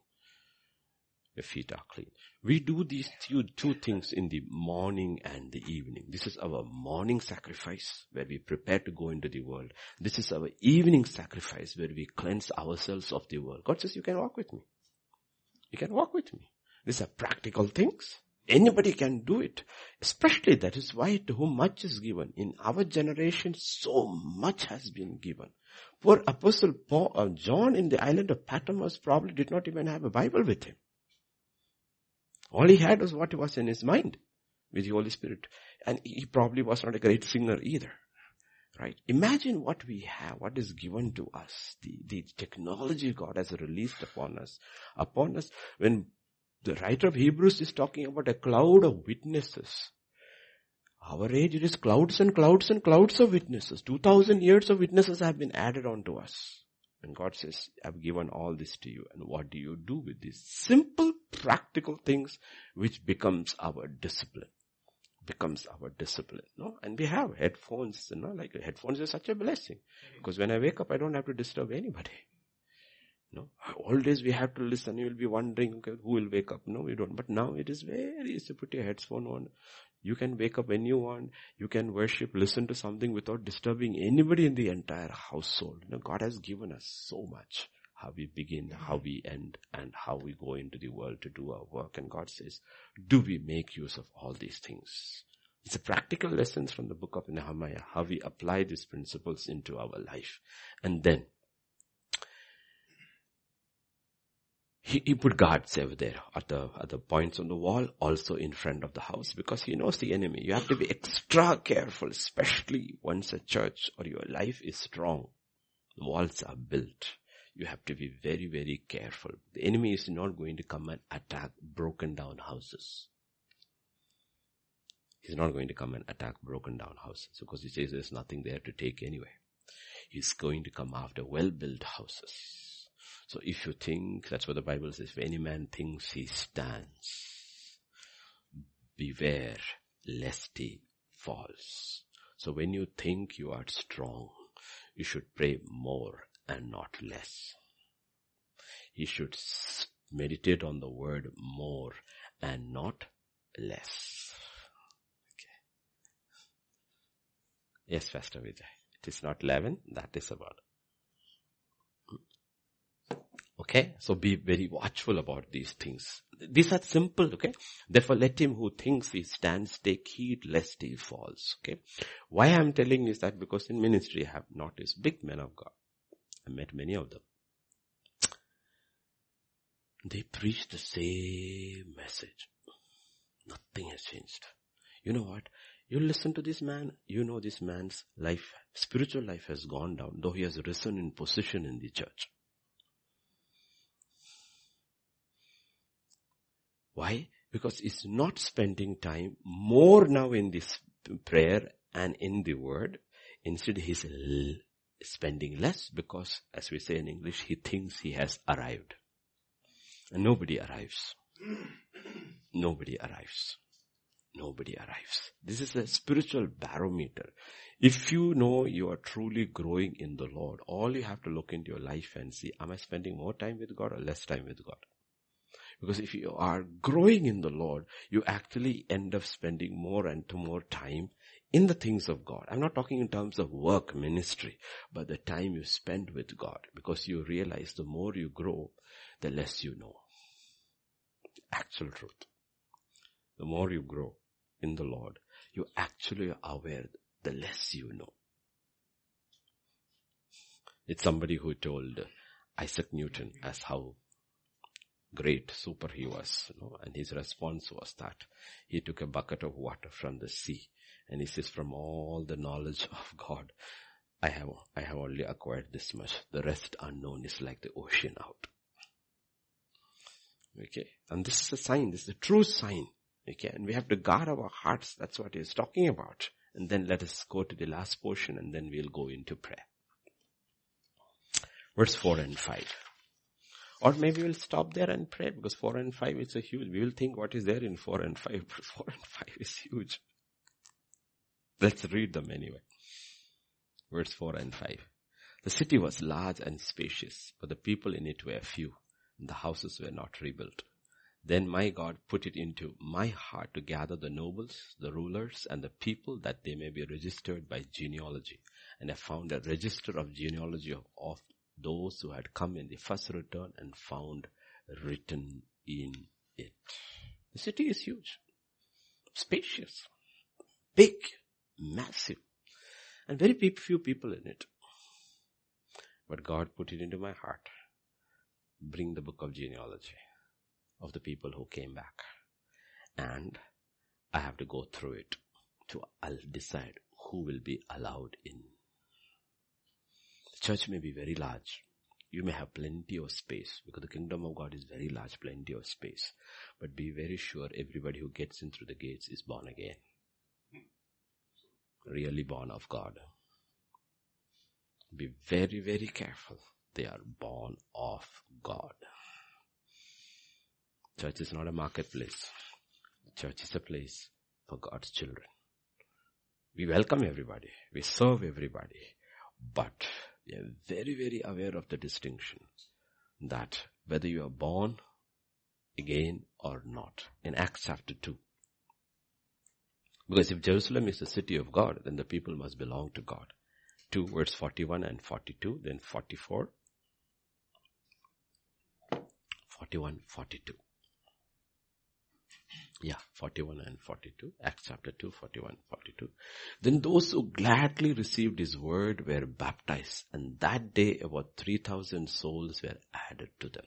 your feet are clean. We do these two, two things in the morning and the evening. This is our morning sacrifice where we prepare to go into the world. This is our evening sacrifice where we cleanse ourselves of the world. God says, you can walk with me. You can walk with me. These are practical things. Anybody can do it. Especially that is why to whom much is given. In our generation, so much has been given. Poor Apostle Paul, uh, John in the island of Patmos probably did not even have a Bible with him. All he had was what was in his mind with the Holy Spirit. And he probably was not a great singer either. Right? Imagine what we have, what is given to us, the, the technology God has released upon us, upon us. When the writer of Hebrews is talking about a cloud of witnesses, our age it is clouds and clouds and clouds of witnesses. 2000 years of witnesses have been added on to us. And God says, I've given all this to you. And what do you do with this? simple, practical things which becomes our discipline? Becomes our discipline, no? And we have headphones, you know, like headphones is such a blessing. Because when I wake up, I don't have to disturb anybody. No, all days we have to listen. You will be wondering okay, who will wake up. No, we don't. But now it is very easy to put your headphone on. You can wake up when you want. You can worship, listen to something without disturbing anybody in the entire household. You know, God has given us so much. How we begin, mm-hmm. how we end, and how we go into the world to do our work. And God says, do we make use of all these things? It's a practical lessons from the book of Nehemiah, how we apply these principles into our life. And then he, he put guards over there at the, at the points on the wall, also in front of the house, because he knows the enemy. You have to be extra careful, especially once a church or your life is strong. The walls are built. You have to be very, very careful. The enemy is not going to come and attack broken down houses. He's not going to come and attack broken down houses because he says there's nothing there to take anyway. He's going to come after well-built houses. So if you think, that's what the Bible says, if any man thinks he stands, beware lest he falls. So when you think you are strong, you should pray more and not less. You should meditate on the word more and not less. Okay. Yes, Pastor Vijay. It is not 11, that is about. Hmm. Okay, so be very watchful about these things. These are simple, okay? Therefore let him who thinks he stands take heed lest he falls, okay? Why I'm telling is that because in ministry I have noticed big men of God. I met many of them. They preach the same message. Nothing has changed. You know what? You listen to this man, you know this man's life, spiritual life has gone down, though he has risen in position in the church. Why? Because he's not spending time more now in this prayer and in the word. Instead he's spending less because as we say in English, he thinks he has arrived. And nobody arrives. Nobody arrives. Nobody arrives. This is a spiritual barometer. If you know you are truly growing in the Lord, all you have to look into your life and see, am I spending more time with God or less time with God? Because if you are growing in the Lord, you actually end up spending more and more time in the things of God. I'm not talking in terms of work, ministry, but the time you spend with God. Because you realize the more you grow, the less you know. Actual truth. The more you grow in the Lord, you actually are aware the less you know. It's somebody who told Isaac Newton as how great super he was, you know, and his response was that he took a bucket of water from the sea and he says from all the knowledge of God, I have, I have only acquired this much. The rest unknown is like the ocean out. Okay. And this is a sign. This is a true sign. Okay. And we have to guard our hearts. That's what he is talking about. And then let us go to the last portion and then we'll go into prayer. Verse 4 and 5. Or maybe we'll stop there and pray because 4 and 5 is a huge, we will think what is there in 4 and 5, but 4 and 5 is huge. Let's read them anyway. Verse 4 and 5. The city was large and spacious, but the people in it were few, and the houses were not rebuilt. Then my God put it into my heart to gather the nobles, the rulers, and the people that they may be registered by genealogy. And I found a register of genealogy of, of those who had come in the first return and found written in it. The city is huge, spacious, big, massive, and very few people in it. But God put it into my heart. Bring the book of genealogy of the people who came back. And I have to go through it to decide who will be allowed in church may be very large. You may have plenty of space because the kingdom of God is very large, plenty of space. But be very sure everybody who gets in through the gates is born again. Really born of God. Be very, very careful. They are born of God. Church is not a marketplace. Church is a place for God's children. We welcome everybody. We serve everybody. But we are very, very aware of the distinction that whether you are born again or not in Acts chapter 2. Because if Jerusalem is the city of God, then the people must belong to God. 2 verse 41 and 42, then 44, 41, 42. Yeah, 41 and 42. Acts chapter 2, 41, 42. Then those who gladly received his word were baptized and that day about 3000 souls were added to them.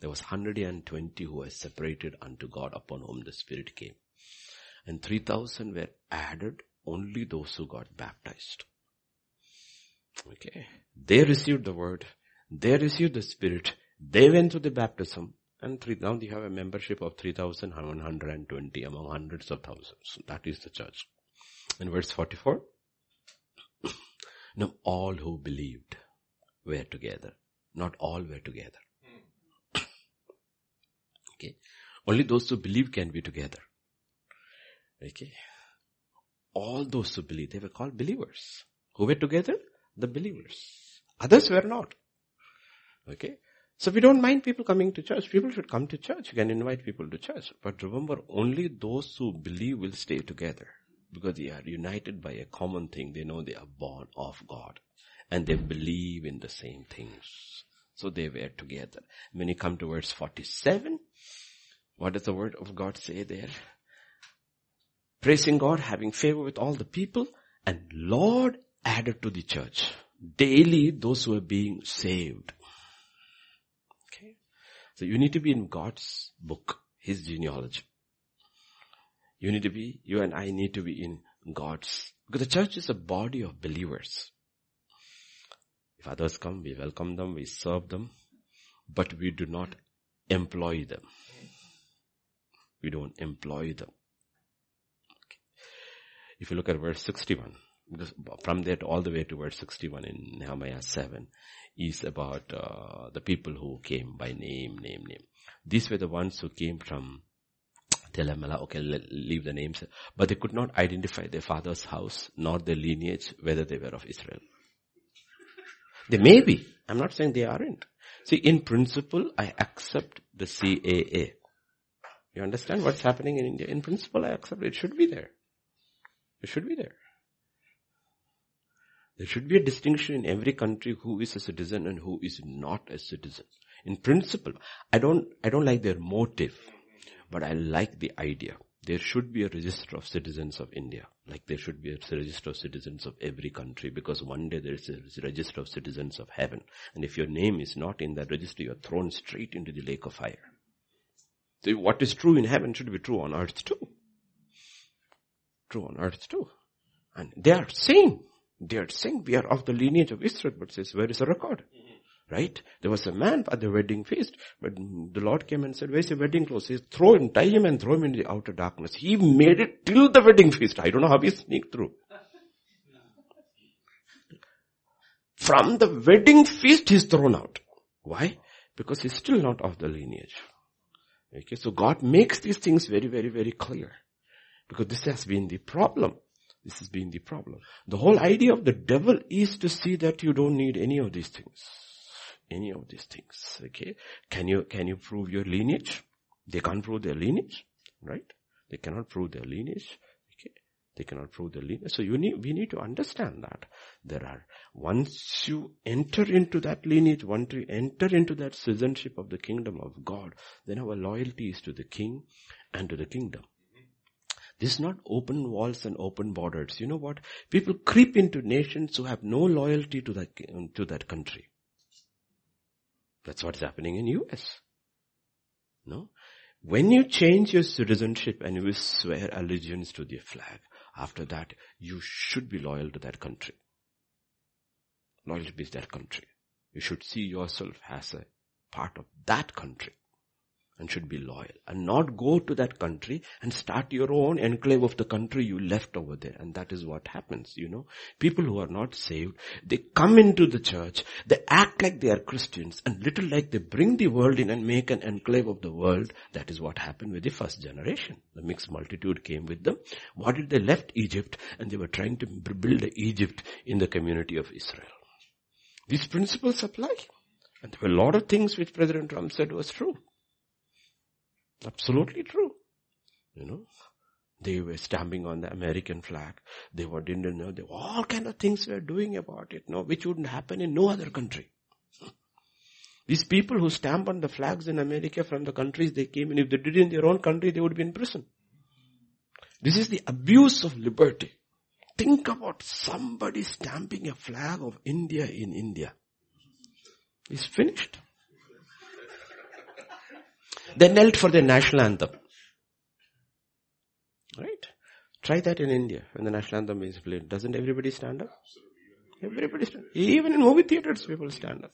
There was 120 who were separated unto God upon whom the Spirit came. And 3000 were added only those who got baptized. Okay. They received the word. They received the Spirit. They went through the baptism And three, now they have a membership of 3,120 among hundreds of thousands. That is the church. In verse 44, now all who believed were together. Not all were together. Hmm. okay. Only those who believe can be together. Okay. All those who believe, they were called believers. Who were together? The believers. Others were not. Okay. So we don't mind people coming to church. People should come to church. You can invite people to church. But remember, only those who believe will stay together. Because they are united by a common thing. They know they are born of God. And they believe in the same things. So they were together. When you come to verse 47, what does the word of God say there? Praising God, having favor with all the people, and Lord added to the church daily those who are being saved. So you need to be in God's book, His genealogy. You need to be, you and I need to be in God's, because the church is a body of believers. If others come, we welcome them, we serve them, but we do not employ them. We don't employ them. Okay. If you look at verse 61, because from there all the way to verse 61 in Nehemiah 7 is about uh, the people who came by name, name, name. These were the ones who came from Tel Melah, okay, leave the names, but they could not identify their father's house nor their lineage, whether they were of Israel. They may be. I'm not saying they aren't. See, in principle, I accept the CAA. You understand what's happening in India? In principle, I accept it. it should be there. It should be there. There should be a distinction in every country who is a citizen and who is not a citizen. In principle, I don't, I don't like their motive, but I like the idea. There should be a register of citizens of India, like there should be a register of citizens of every country, because one day there is a register of citizens of heaven. And if your name is not in that register, you are thrown straight into the lake of fire. So what is true in heaven should be true on earth too. True on earth too. And they are saying, they are saying we are of the lineage of Israel, but says, where is the record? Mm-hmm. Right? There was a man at the wedding feast, but the Lord came and said, where's your wedding clothes? He said, throw him, tie him and throw him in the outer darkness. He made it till the wedding feast. I don't know how he sneaked through. From the wedding feast, he's thrown out. Why? Because he's still not of the lineage. Okay, so God makes these things very, very, very clear. Because this has been the problem. This has been the problem. The whole idea of the devil is to see that you don't need any of these things. Any of these things. Okay. Can you, can you prove your lineage? They can't prove their lineage, right? They cannot prove their lineage. Okay. They cannot prove their lineage. So you need, we need to understand that there are, once you enter into that lineage, once you enter into that citizenship of the kingdom of God, then our loyalty is to the king and to the kingdom. This is not open walls and open borders. You know what? People creep into nations who have no loyalty to that, to that country. That's what's happening in US. No? When you change your citizenship and you swear allegiance to the flag, after that, you should be loyal to that country. Loyal to that country. You should see yourself as a part of that country and should be loyal and not go to that country and start your own enclave of the country you left over there. And that is what happens, you know. People who are not saved, they come into the church, they act like they are Christians and little like they bring the world in and make an enclave of the world. That is what happened with the first generation. The mixed multitude came with them. What did they left Egypt and they were trying to build Egypt in the community of Israel. These principles apply. And there were a lot of things which President Trump said was true. Absolutely true. You know, they were stamping on the American flag. They were didn't know. They all kind of things were doing about it. No, which wouldn't happen in no other country. These people who stamp on the flags in America from the countries they came in, if they did in their own country, they would be in prison. This is the abuse of liberty. Think about somebody stamping a flag of India in India. It's finished. They knelt for the national anthem. Right? Try that in India when the national anthem is played. Doesn't everybody stand up? Everybody stand Even in movie theaters, people stand up.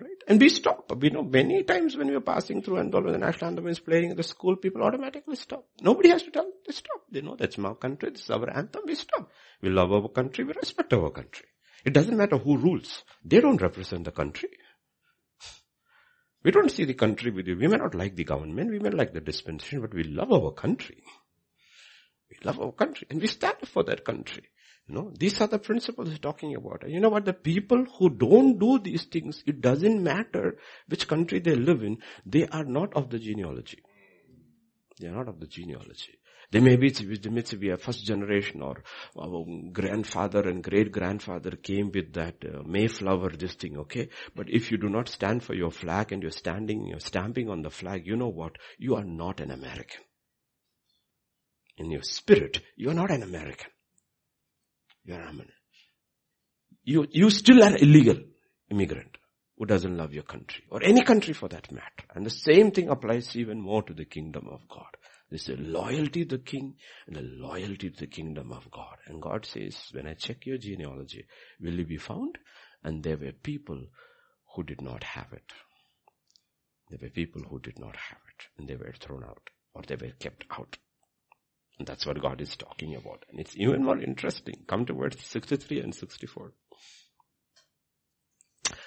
right? And we stop. We know many times when we are passing through and all when the national anthem is playing in the school, people automatically stop. Nobody has to tell them to stop. They know that's my country, this is our anthem, we stop. We love our country, we respect our country. It doesn't matter who rules. They don't represent the country. We don't see the country with you. We may not like the government, we may like the dispensation, but we love our country. We love our country and we stand for that country. You know, these are the principles he's talking about. You know what? The people who don't do these things, it doesn't matter which country they live in, they are not of the genealogy. They are not of the genealogy. They may be, they may be a first generation or our grandfather and great grandfather came with that uh, Mayflower, this thing, okay? But if you do not stand for your flag and you're standing, you're stamping on the flag, you know what? You are not an American. In your spirit, you are not an American. You are American. You, you still are illegal immigrant who doesn't love your country or any country for that matter. And the same thing applies even more to the kingdom of God. There's a loyalty to the king and a loyalty to the kingdom of God. And God says, when I check your genealogy, will you be found? And there were people who did not have it. There were people who did not have it and they were thrown out or they were kept out. And that's what God is talking about. And it's even more interesting. Come to verse 63 and 64.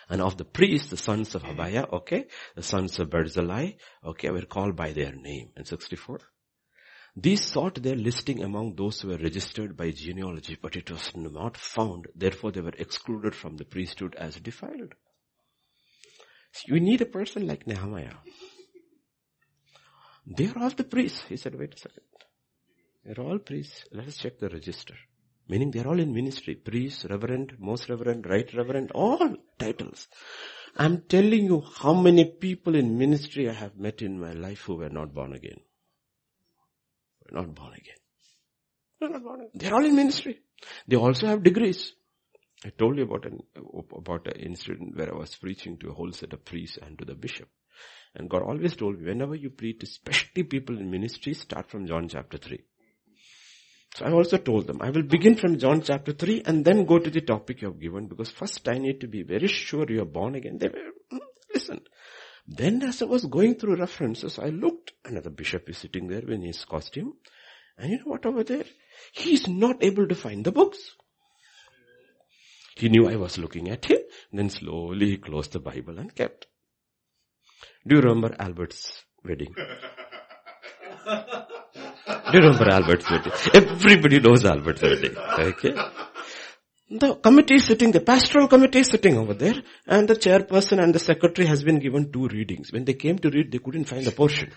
And of the priests, the sons of Habaiah, okay, the sons of Barzillai, okay, were called by their name. And 64. These sought their listing among those who were registered by genealogy, but it was not found. Therefore they were excluded from the priesthood as defiled. So you need a person like Nehemiah. They are all the priests. He said, wait a second. They're all priests. Let us check the register. Meaning they're all in ministry. Priest, reverend, most reverend, right reverend, all titles. I'm telling you how many people in ministry I have met in my life who were not born again. Were not born again. They're not born again. They're all in ministry. They also have degrees. I told you about an, about an incident where I was preaching to a whole set of priests and to the bishop. And God always told me, whenever you preach, especially people in ministry, start from John chapter 3. So I also told them, I will begin from John chapter 3 and then go to the topic you have given because first I need to be very sure you are born again. They were, hmm, listen. Then as I was going through references, I looked, and the bishop is sitting there in his costume. And you know what over there? He's not able to find the books. He knew I was looking at him. Then slowly he closed the Bible and kept. Do you remember Albert's wedding? Do you remember Albert's wedding? Everybody knows Albert's wedding. Okay. The committee is sitting, the pastoral committee is sitting over there, and the chairperson and the secretary has been given two readings. When they came to read, they couldn't find the portion.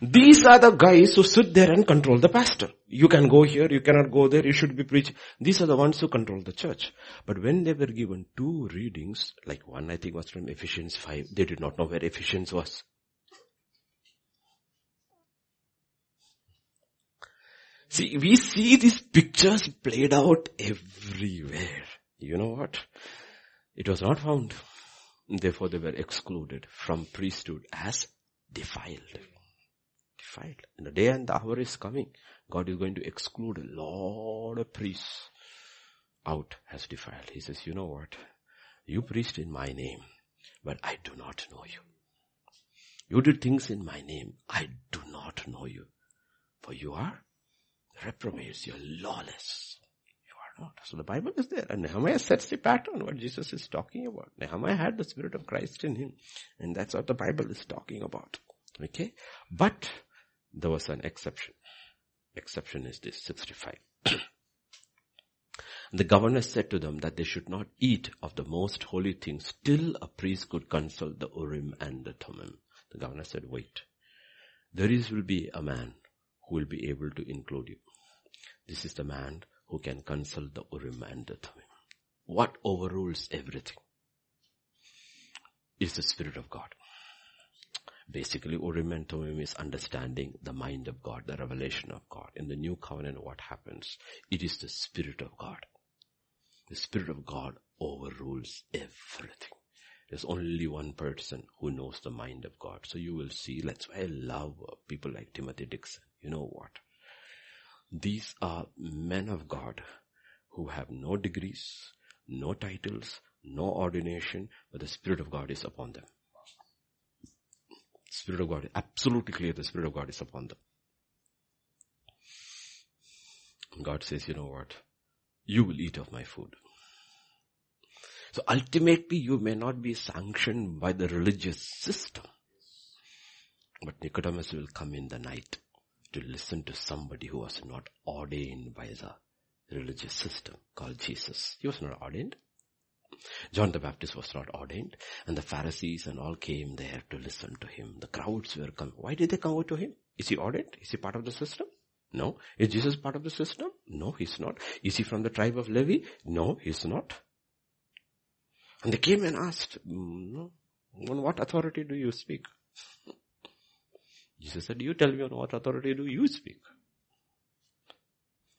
These are the guys who sit there and control the pastor. You can go here, you cannot go there, you should be preaching. These are the ones who control the church. But when they were given two readings, like one I think was from Ephesians 5, they did not know where Ephesians was. See, we see these pictures played out everywhere. You know what? It was not found. Therefore they were excluded from priesthood as defiled. Defiled. And the day and the hour is coming. God is going to exclude a lot of priests out as defiled. He says, you know what? You preached in my name, but I do not know you. You did things in my name. I do not know you. For you are reprobates, you're lawless. You are not. So the Bible is there. And Nehemiah sets the pattern what Jesus is talking about. Nehemiah had the Spirit of Christ in him. And that's what the Bible is talking about. Okay? But there was an exception. Exception is this, 65. the governor said to them that they should not eat of the most holy things till a priest could consult the Urim and the Thummim. The governor said, wait. There is will be a man who will be able to include you. This is the man who can consult the Urim and the Thummim. What overrules everything is the Spirit of God. Basically, Urim and Thummim is understanding the mind of God, the revelation of God. In the new covenant, what happens? It is the Spirit of God. The Spirit of God overrules everything. There's only one person who knows the mind of God. So you will see, that's why I love people like Timothy Dixon. You know what? These are men of God who have no degrees, no titles, no ordination, but the Spirit of God is upon them. Spirit of God, is absolutely clear the Spirit of God is upon them. God says, you know what? You will eat of my food. So ultimately you may not be sanctioned by the religious system. But Nicodemus will come in the night to listen to somebody who was not ordained by the religious system called Jesus. He was not ordained. John the Baptist was not ordained and the Pharisees and all came there to listen to him. The crowds were coming. Why did they come over to him? Is he ordained? Is he part of the system? No. Is Jesus part of the system? No, he's not. Is he from the tribe of Levi? No, he's not. And they came and asked, mm, on what authority do you speak? Jesus said, you tell me on what authority do you speak?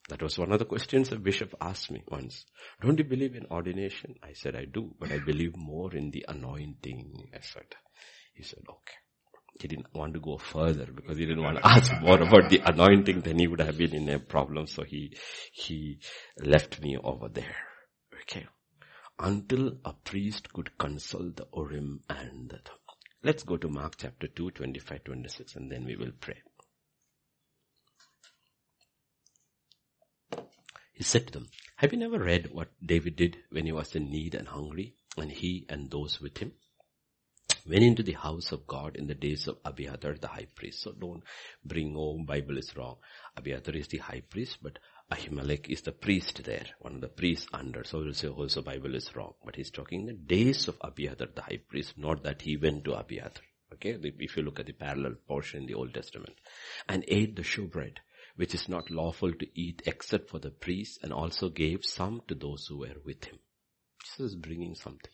That was one of the questions a bishop asked me once. Don't you believe in ordination? I said, I do, but I believe more in the anointing. I said, he said, okay. He didn't want to go further because he didn't want to ask more about the anointing then he would have been in a problem. So he, he left me over there. Okay. Until a priest could consult the Urim and the Let's go to Mark chapter 2, 25, 26 and then we will pray. He said to them, have you never read what David did when he was in need and hungry and he and those with him? Went into the house of God in the days of Abiathar the high priest. So don't bring, oh, Bible is wrong. Abiathar is the high priest, but Ahimelech is the priest there, one of the priests under. So we'll say oh, also Bible is wrong. But he's talking the days of Abiathar the high priest, not that he went to Abiathar. Okay, if you look at the parallel portion in the Old Testament. And ate the showbread which is not lawful to eat except for the priests and also gave some to those who were with him. Jesus is bringing something.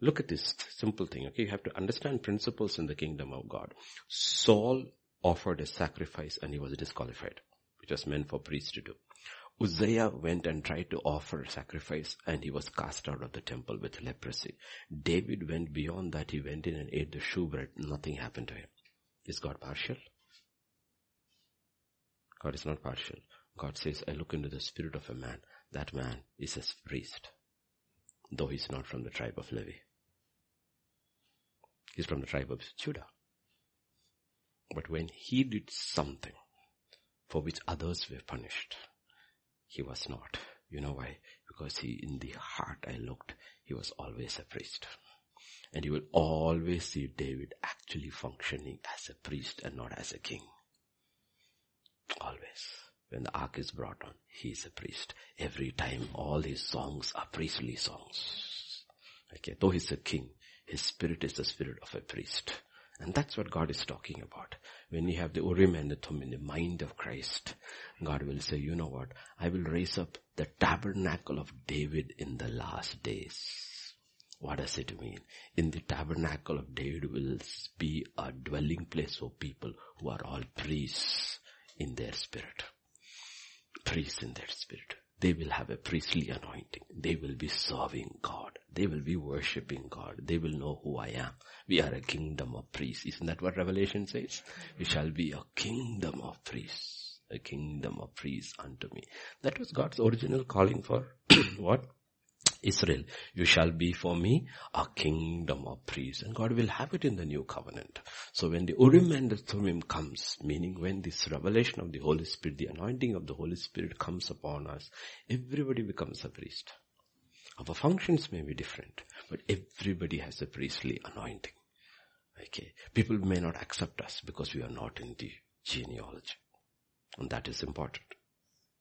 Look at this simple thing, okay? You have to understand principles in the kingdom of God. Saul offered a sacrifice and he was disqualified, which was meant for priests to do. Uzziah went and tried to offer sacrifice and he was cast out of the temple with leprosy. David went beyond that. He went in and ate the shewbread. Nothing happened to him. Is God partial? God is not partial. God says, I look into the spirit of a man. That man is a priest. Though he's not from the tribe of Levi. He's from the tribe of Judah. But when he did something for which others were punished, he was not. You know why? Because he, in the heart I looked, he was always a priest. And you will always see David actually functioning as a priest and not as a king. Always. When the ark is brought on, he is a priest. Every time all his songs are priestly songs. Okay, though he's a king, his spirit is the spirit of a priest. And that's what God is talking about. When you have the Urim and the Thummim in the mind of Christ, God will say, you know what? I will raise up the tabernacle of David in the last days. What does it mean? In the tabernacle of David will be a dwelling place for people who are all priests in their spirit. Priests in their spirit. They will have a priestly anointing. They will be serving God. They will be worshipping God. They will know who I am. We are a kingdom of priests. Isn't that what Revelation says? We shall be a kingdom of priests. A kingdom of priests unto me. That was God's original calling for what? Israel, you shall be for me a kingdom of priests. And God will have it in the new covenant. So when the Urim and the Thummim comes, meaning when this revelation of the Holy Spirit, the anointing of the Holy Spirit comes upon us, everybody becomes a priest. Our functions may be different, but everybody has a priestly anointing. Okay. People may not accept us because we are not in the genealogy. And that is important.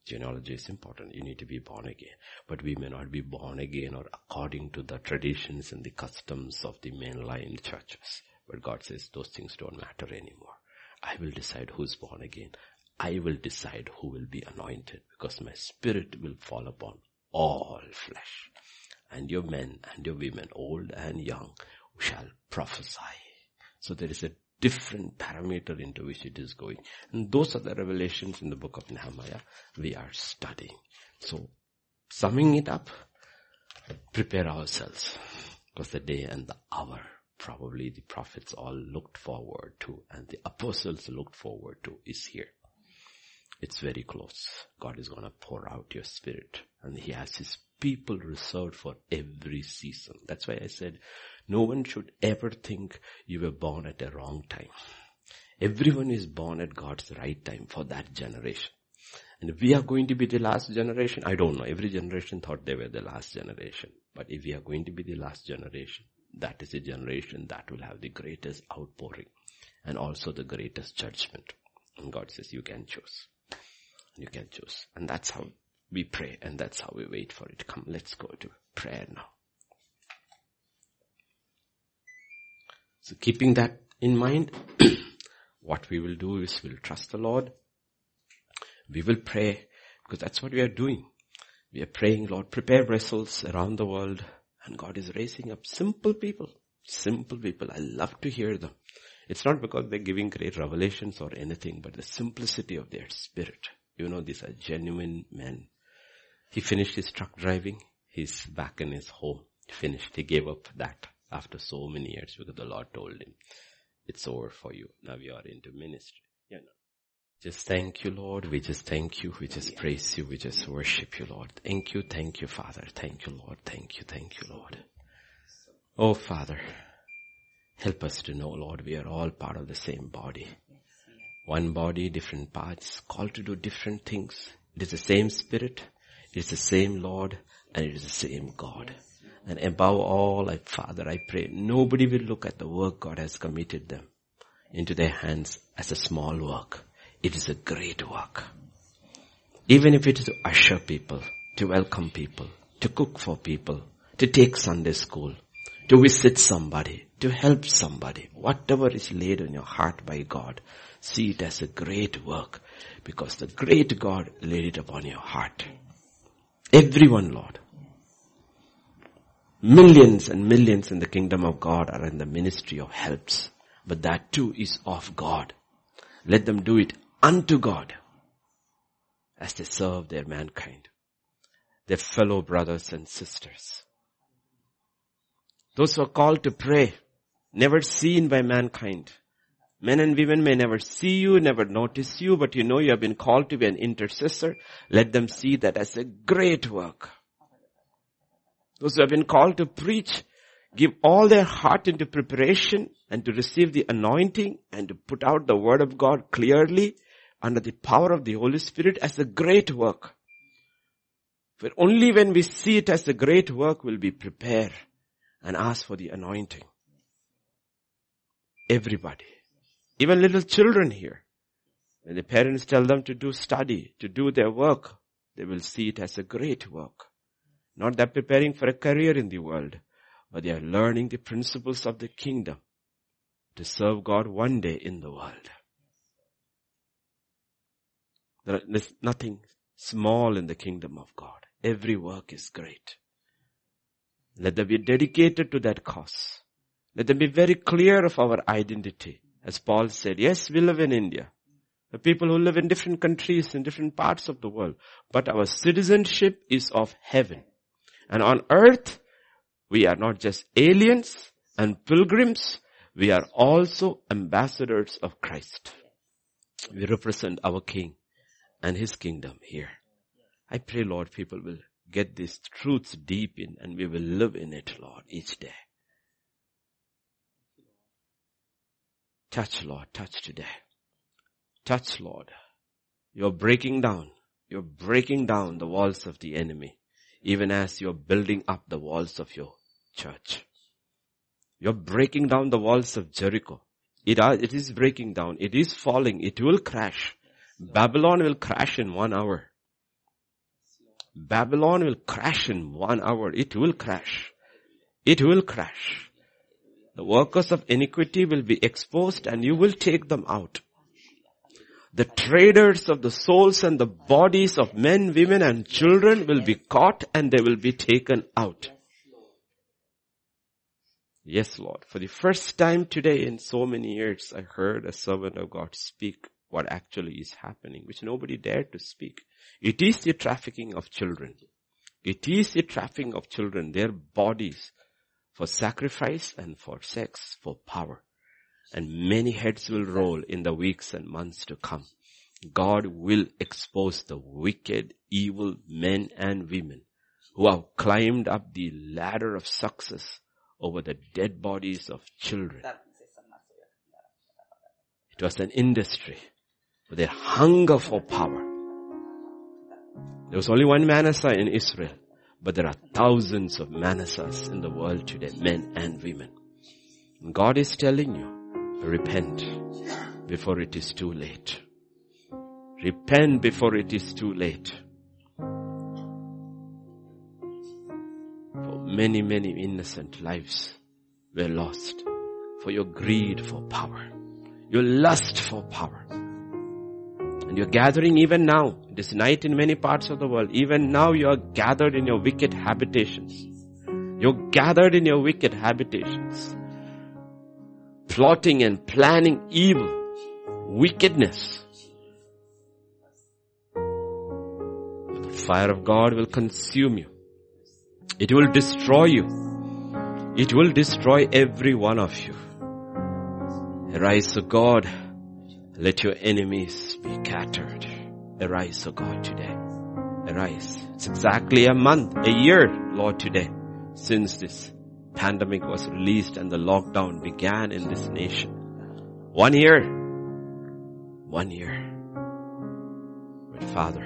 Genealogy is important. You need to be born again. But we may not be born again or according to the traditions and the customs of the mainline churches. But God says those things don't matter anymore. I will decide who's born again. I will decide who will be anointed because my spirit will fall upon all flesh. And your men and your women, old and young, shall prophesy. So there is a different parameter into which it is going. And those are the revelations in the book of Nehemiah we are studying. So, summing it up, prepare ourselves because the day and the hour probably the prophets all looked forward to and the apostles looked forward to is here. It's very close. God is gonna pour out your spirit and He has His people reserved for every season. That's why I said no one should ever think you were born at a wrong time. Everyone is born at God's right time for that generation. And if we are going to be the last generation, I don't know. Every generation thought they were the last generation. But if we are going to be the last generation, that is a generation that will have the greatest outpouring and also the greatest judgment. And God says you can choose. You can choose. And that's how we pray and that's how we wait for it. Come, let's go to prayer now. So keeping that in mind, what we will do is we'll trust the Lord. We will pray because that's what we are doing. We are praying, Lord, prepare vessels around the world and God is raising up simple people. Simple people. I love to hear them. It's not because they're giving great revelations or anything, but the simplicity of their spirit. You know, these are genuine men. He finished his truck driving. He's back in his home. He finished. He gave up that after so many years because the Lord told him, it's over for you. Now you are into ministry. Yeah, no. Just thank you, Lord. We just thank you. We just praise you. We just worship you, Lord. Thank you. Thank you, Father. Thank you, Lord. Thank you. Thank you, Lord. Oh, Father, help us to know, Lord, we are all part of the same body. One body, different parts, called to do different things. It is the same Spirit. It is the same Lord and it is the same God. And above all, I, Father, I pray nobody will look at the work God has committed them into their hands as a small work. It is a great work. Even if it is to usher people, to welcome people, to cook for people, to take Sunday school, to visit somebody, to help somebody, whatever is laid on your heart by God, see it as a great work because the great God laid it upon your heart. Everyone, Lord. Millions and millions in the kingdom of God are in the ministry of helps. But that too is of God. Let them do it unto God as they serve their mankind, their fellow brothers and sisters. Those who are called to pray, never seen by mankind. Men and women may never see you, never notice you, but you know you have been called to be an intercessor. Let them see that as a great work. Those who have been called to preach, give all their heart into preparation and to receive the anointing and to put out the word of God clearly under the power of the Holy Spirit as a great work. For only when we see it as a great work will we prepare and ask for the anointing. Everybody. Even little children here. When the parents tell them to do study, to do their work, they will see it as a great work. Not that preparing for a career in the world, but they are learning the principles of the kingdom to serve God one day in the world. There is nothing small in the kingdom of God. Every work is great. Let them be dedicated to that cause. Let them be very clear of our identity. As Paul said, yes, we live in India. The people who live in different countries in different parts of the world. But our citizenship is of heaven. And on earth, we are not just aliens and pilgrims, we are also ambassadors of Christ. We represent our King and His kingdom here. I pray, Lord, people will get these truths deep in and we will live in it, Lord, each day. Touch, Lord, touch today. Touch, Lord. You're breaking down. You're breaking down the walls of the enemy even as you're building up the walls of your church. You're breaking down the walls of Jericho. It, are, it is breaking down. It is falling. It will crash. Babylon will crash in one hour. Babylon will crash in one hour. It will crash. It will crash. The workers of iniquity will be exposed and you will take them out the traders of the souls and the bodies of men, women and children will be caught and they will be taken out. Yes, Lord. For the first time today in so many years, I heard a servant of God speak what actually is happening, which nobody dared to speak. It is the trafficking of children. It is the trafficking of children, their bodies for sacrifice and for sex, for power and many heads will roll in the weeks and months to come. God will expose the wicked, evil men and women who have climbed up the ladder of success over the dead bodies of children. It was an industry with their hunger for power. There was only one Manasseh in Israel, but there are thousands of Manassehs in the world today, men and women. And God is telling you, repent before it is too late. Repent before it is too late. For many, many innocent lives were lost for your greed for power, your lust for power. And you're gathering even now, this night in many parts of the world, even now you are gathered in your wicked habitations. You're gathered in your wicked habitations, plotting and planning evil, wickedness, The fire of God will consume you. It will destroy you. It will destroy every one of you. Arise, O God. Let your enemies be scattered. Arise, O God, today. Arise. It's exactly a month, a year, Lord, today, since this pandemic was released and the lockdown began in this nation. One year. One year. But Father,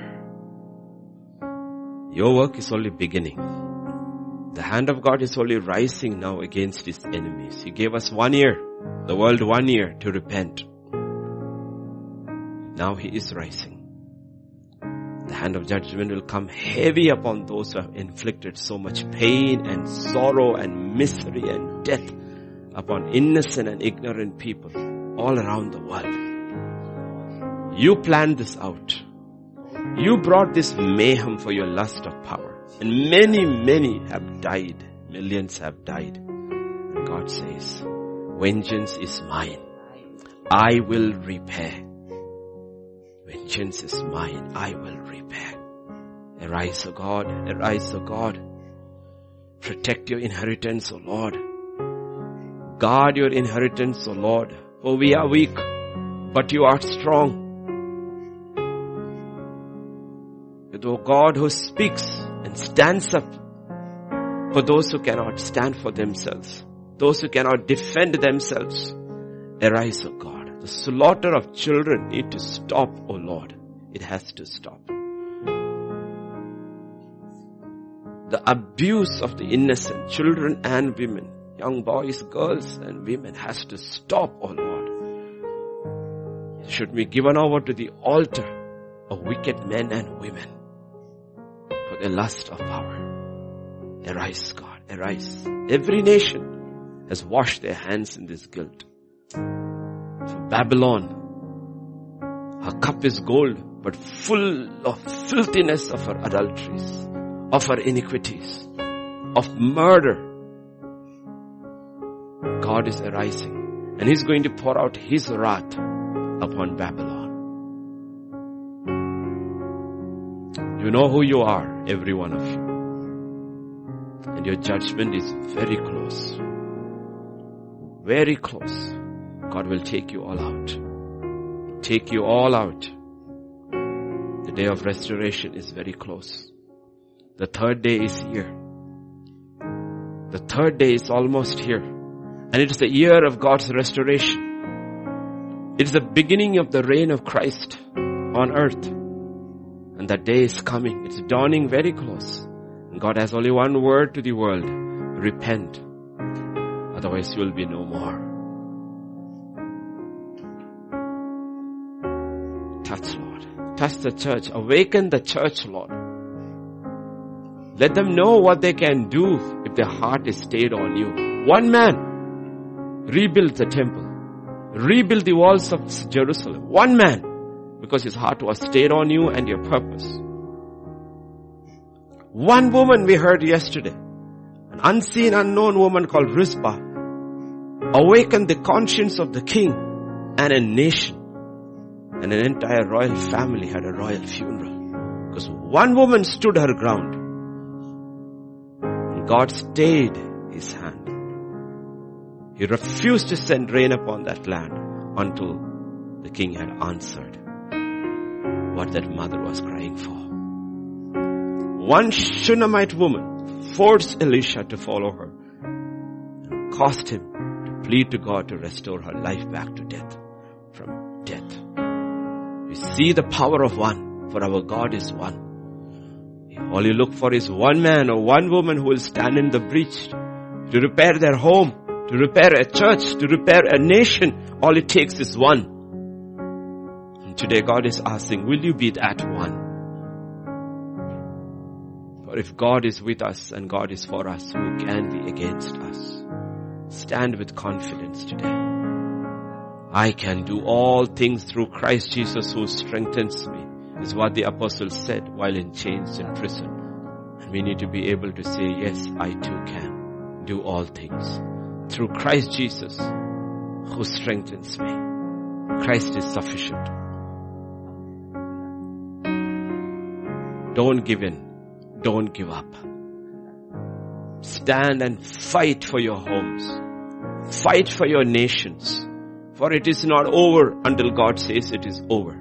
your work is only beginning. The hand of God is only rising now against his enemies. He gave us one year, the world one year to repent. Now he is rising. The hand of judgment will come heavy upon those who have inflicted so much pain and sorrow and misery and death upon innocent and ignorant people all around the world. You planned this out. You brought this mayhem for your lust of power. And many, many have died. Millions have died. And God says, vengeance is mine. I will repay. Vengeance is mine. I will repay. Arise, O God. Arise, O God. Protect your inheritance, O Lord. Guard your inheritance, O Lord. For we are weak, but you are strong. O God who speaks and stands up for those who cannot stand for themselves, those who cannot defend themselves. Arise, O God. The slaughter of children need to stop, O Lord. It has to stop. The abuse of the innocent, children and women, young boys, girls and women has to stop, O Lord. It should be given over to the altar of wicked men and women a lust of power. Arise, God, arise. Every nation has washed their hands in this guilt. For Babylon, her cup is gold, but full of filthiness of her adulteries, of her iniquities, of murder. God is arising and He's going to pour out His wrath upon Babylon. You know who you are, every one of you. And your judgment is very close. Very close. God will take you all out. Take you all out. The day of restoration is very close. The third day is here. The third day is almost here. And it is the year of God's restoration. It is the beginning of the reign of Christ on earth. And that day is coming. It's dawning very close. And God has only one word to the world. Repent. Otherwise you will be no more. Touch the church. Awaken the church, Lord. Let them know what they can do if their heart is stayed on you. One man rebuilt the temple. Rebuild the walls of Jerusalem. One man because his heart was stayed on you and your purpose. One woman we heard yesterday, an unseen, unknown woman called Rizpah, awakened the conscience of the king and a nation. And an entire royal family had a royal funeral. Because one woman stood her ground. And God stayed his hand. He refused to send rain upon that land until the king had answered. what that mother was crying for. One Shunammite woman forced Elisha to follow her and caused him to plead to God to restore her life back to death, see the power of one, for our God is one. All you look for is one man or one woman who will stand in the breach to repair their home, to repair a church, to repair a nation. All it takes is one. And today God is asking, will you be that one? For if God is with us and God is for us, who can be against us? Stand with confidence today. I can do all things through Christ Jesus who strengthens me is what the apostle said while in chains in prison. And we need to be able to say, yes, I too can do all things through Christ Jesus who strengthens me. Christ is sufficient. Don't give in. Don't give up. Stand and fight for your homes. Fight for your nations. For it is not over until God says it is over.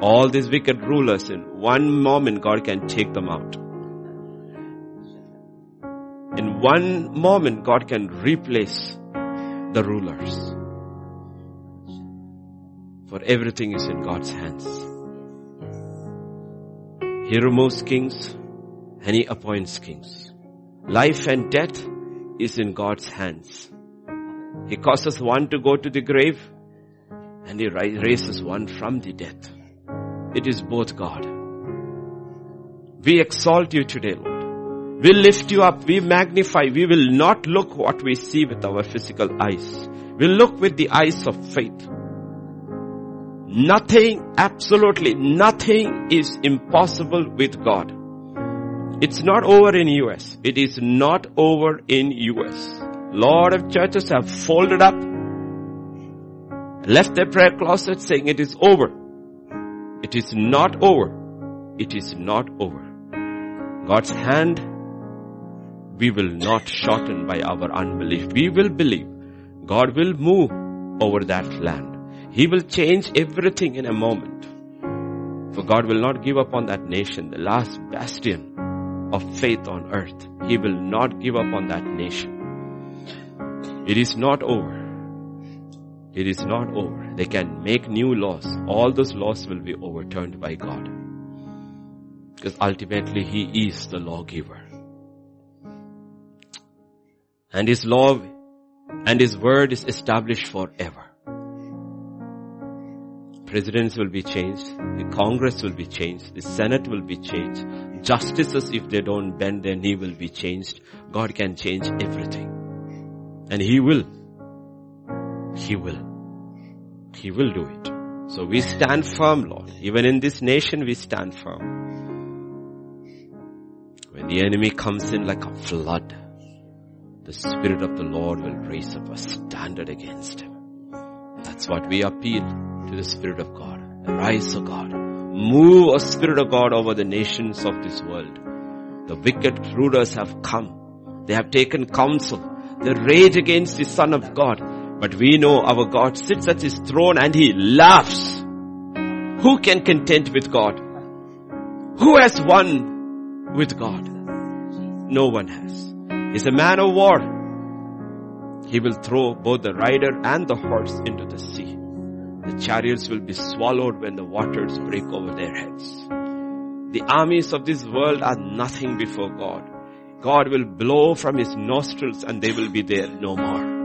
All these wicked rulers in one moment God can take them out. In one moment God can replace the rulers. For everything is in God's hands. He removes kings and He appoints kings. Life and death is in God's hands. He causes one to go to the grave and He raises one from the death. It is both God. We exalt you today, Lord. We lift you up. We magnify. We will not look what we see with our physical eyes. We look with the eyes of faith. Nothing, absolutely nothing is impossible with God. It's not over in US. It is not over in US. Lot of churches have folded up, left their prayer closet saying it is over. It is not over. It is not over. God's hand, we will not shorten by our unbelief. We will believe. God will move over that land. He will change everything in a moment. For God will not give up on that nation, the last bastion of faith on earth. He will not give up on that nation. It is not over. It is not over. They can make new laws. All those laws will be overturned by God. Because ultimately He is the lawgiver. And His law and His word is established forever. Presidents will be changed. The Congress will be changed. The Senate will be changed. Justices, if they don't bend their knee, will be changed. God can change everything. And He will he will. He will do it. So we stand firm, Lord. Even in this nation, we stand firm. When the enemy comes in like a flood, the Spirit of the Lord will raise up a standard against him. That's what we appeal to the Spirit of God. Arise, O God. Move, O Spirit of God, over the nations of this world. The wicked rulers have come. They have taken counsel. They rage against the Son of God. But we know our God sits at his throne and he laughs. Who can contend with God? Who has won with God? No one has. He's a man of war. He will throw both the rider and the horse into the sea. The chariots will be swallowed when the waters break over their heads. The armies of this world are nothing before God. God will blow from his nostrils and they will be there no more.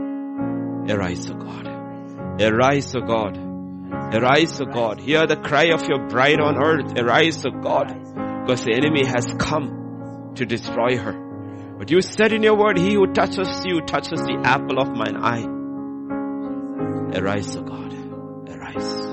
Arise, O God. Arise, O God. Arise, O God. Hear the cry of your bride on earth. Arise, O God. Because the enemy has come to destroy her. But you said in your word, he who touches you touches the apple of mine eye. Arise, O God. Arise.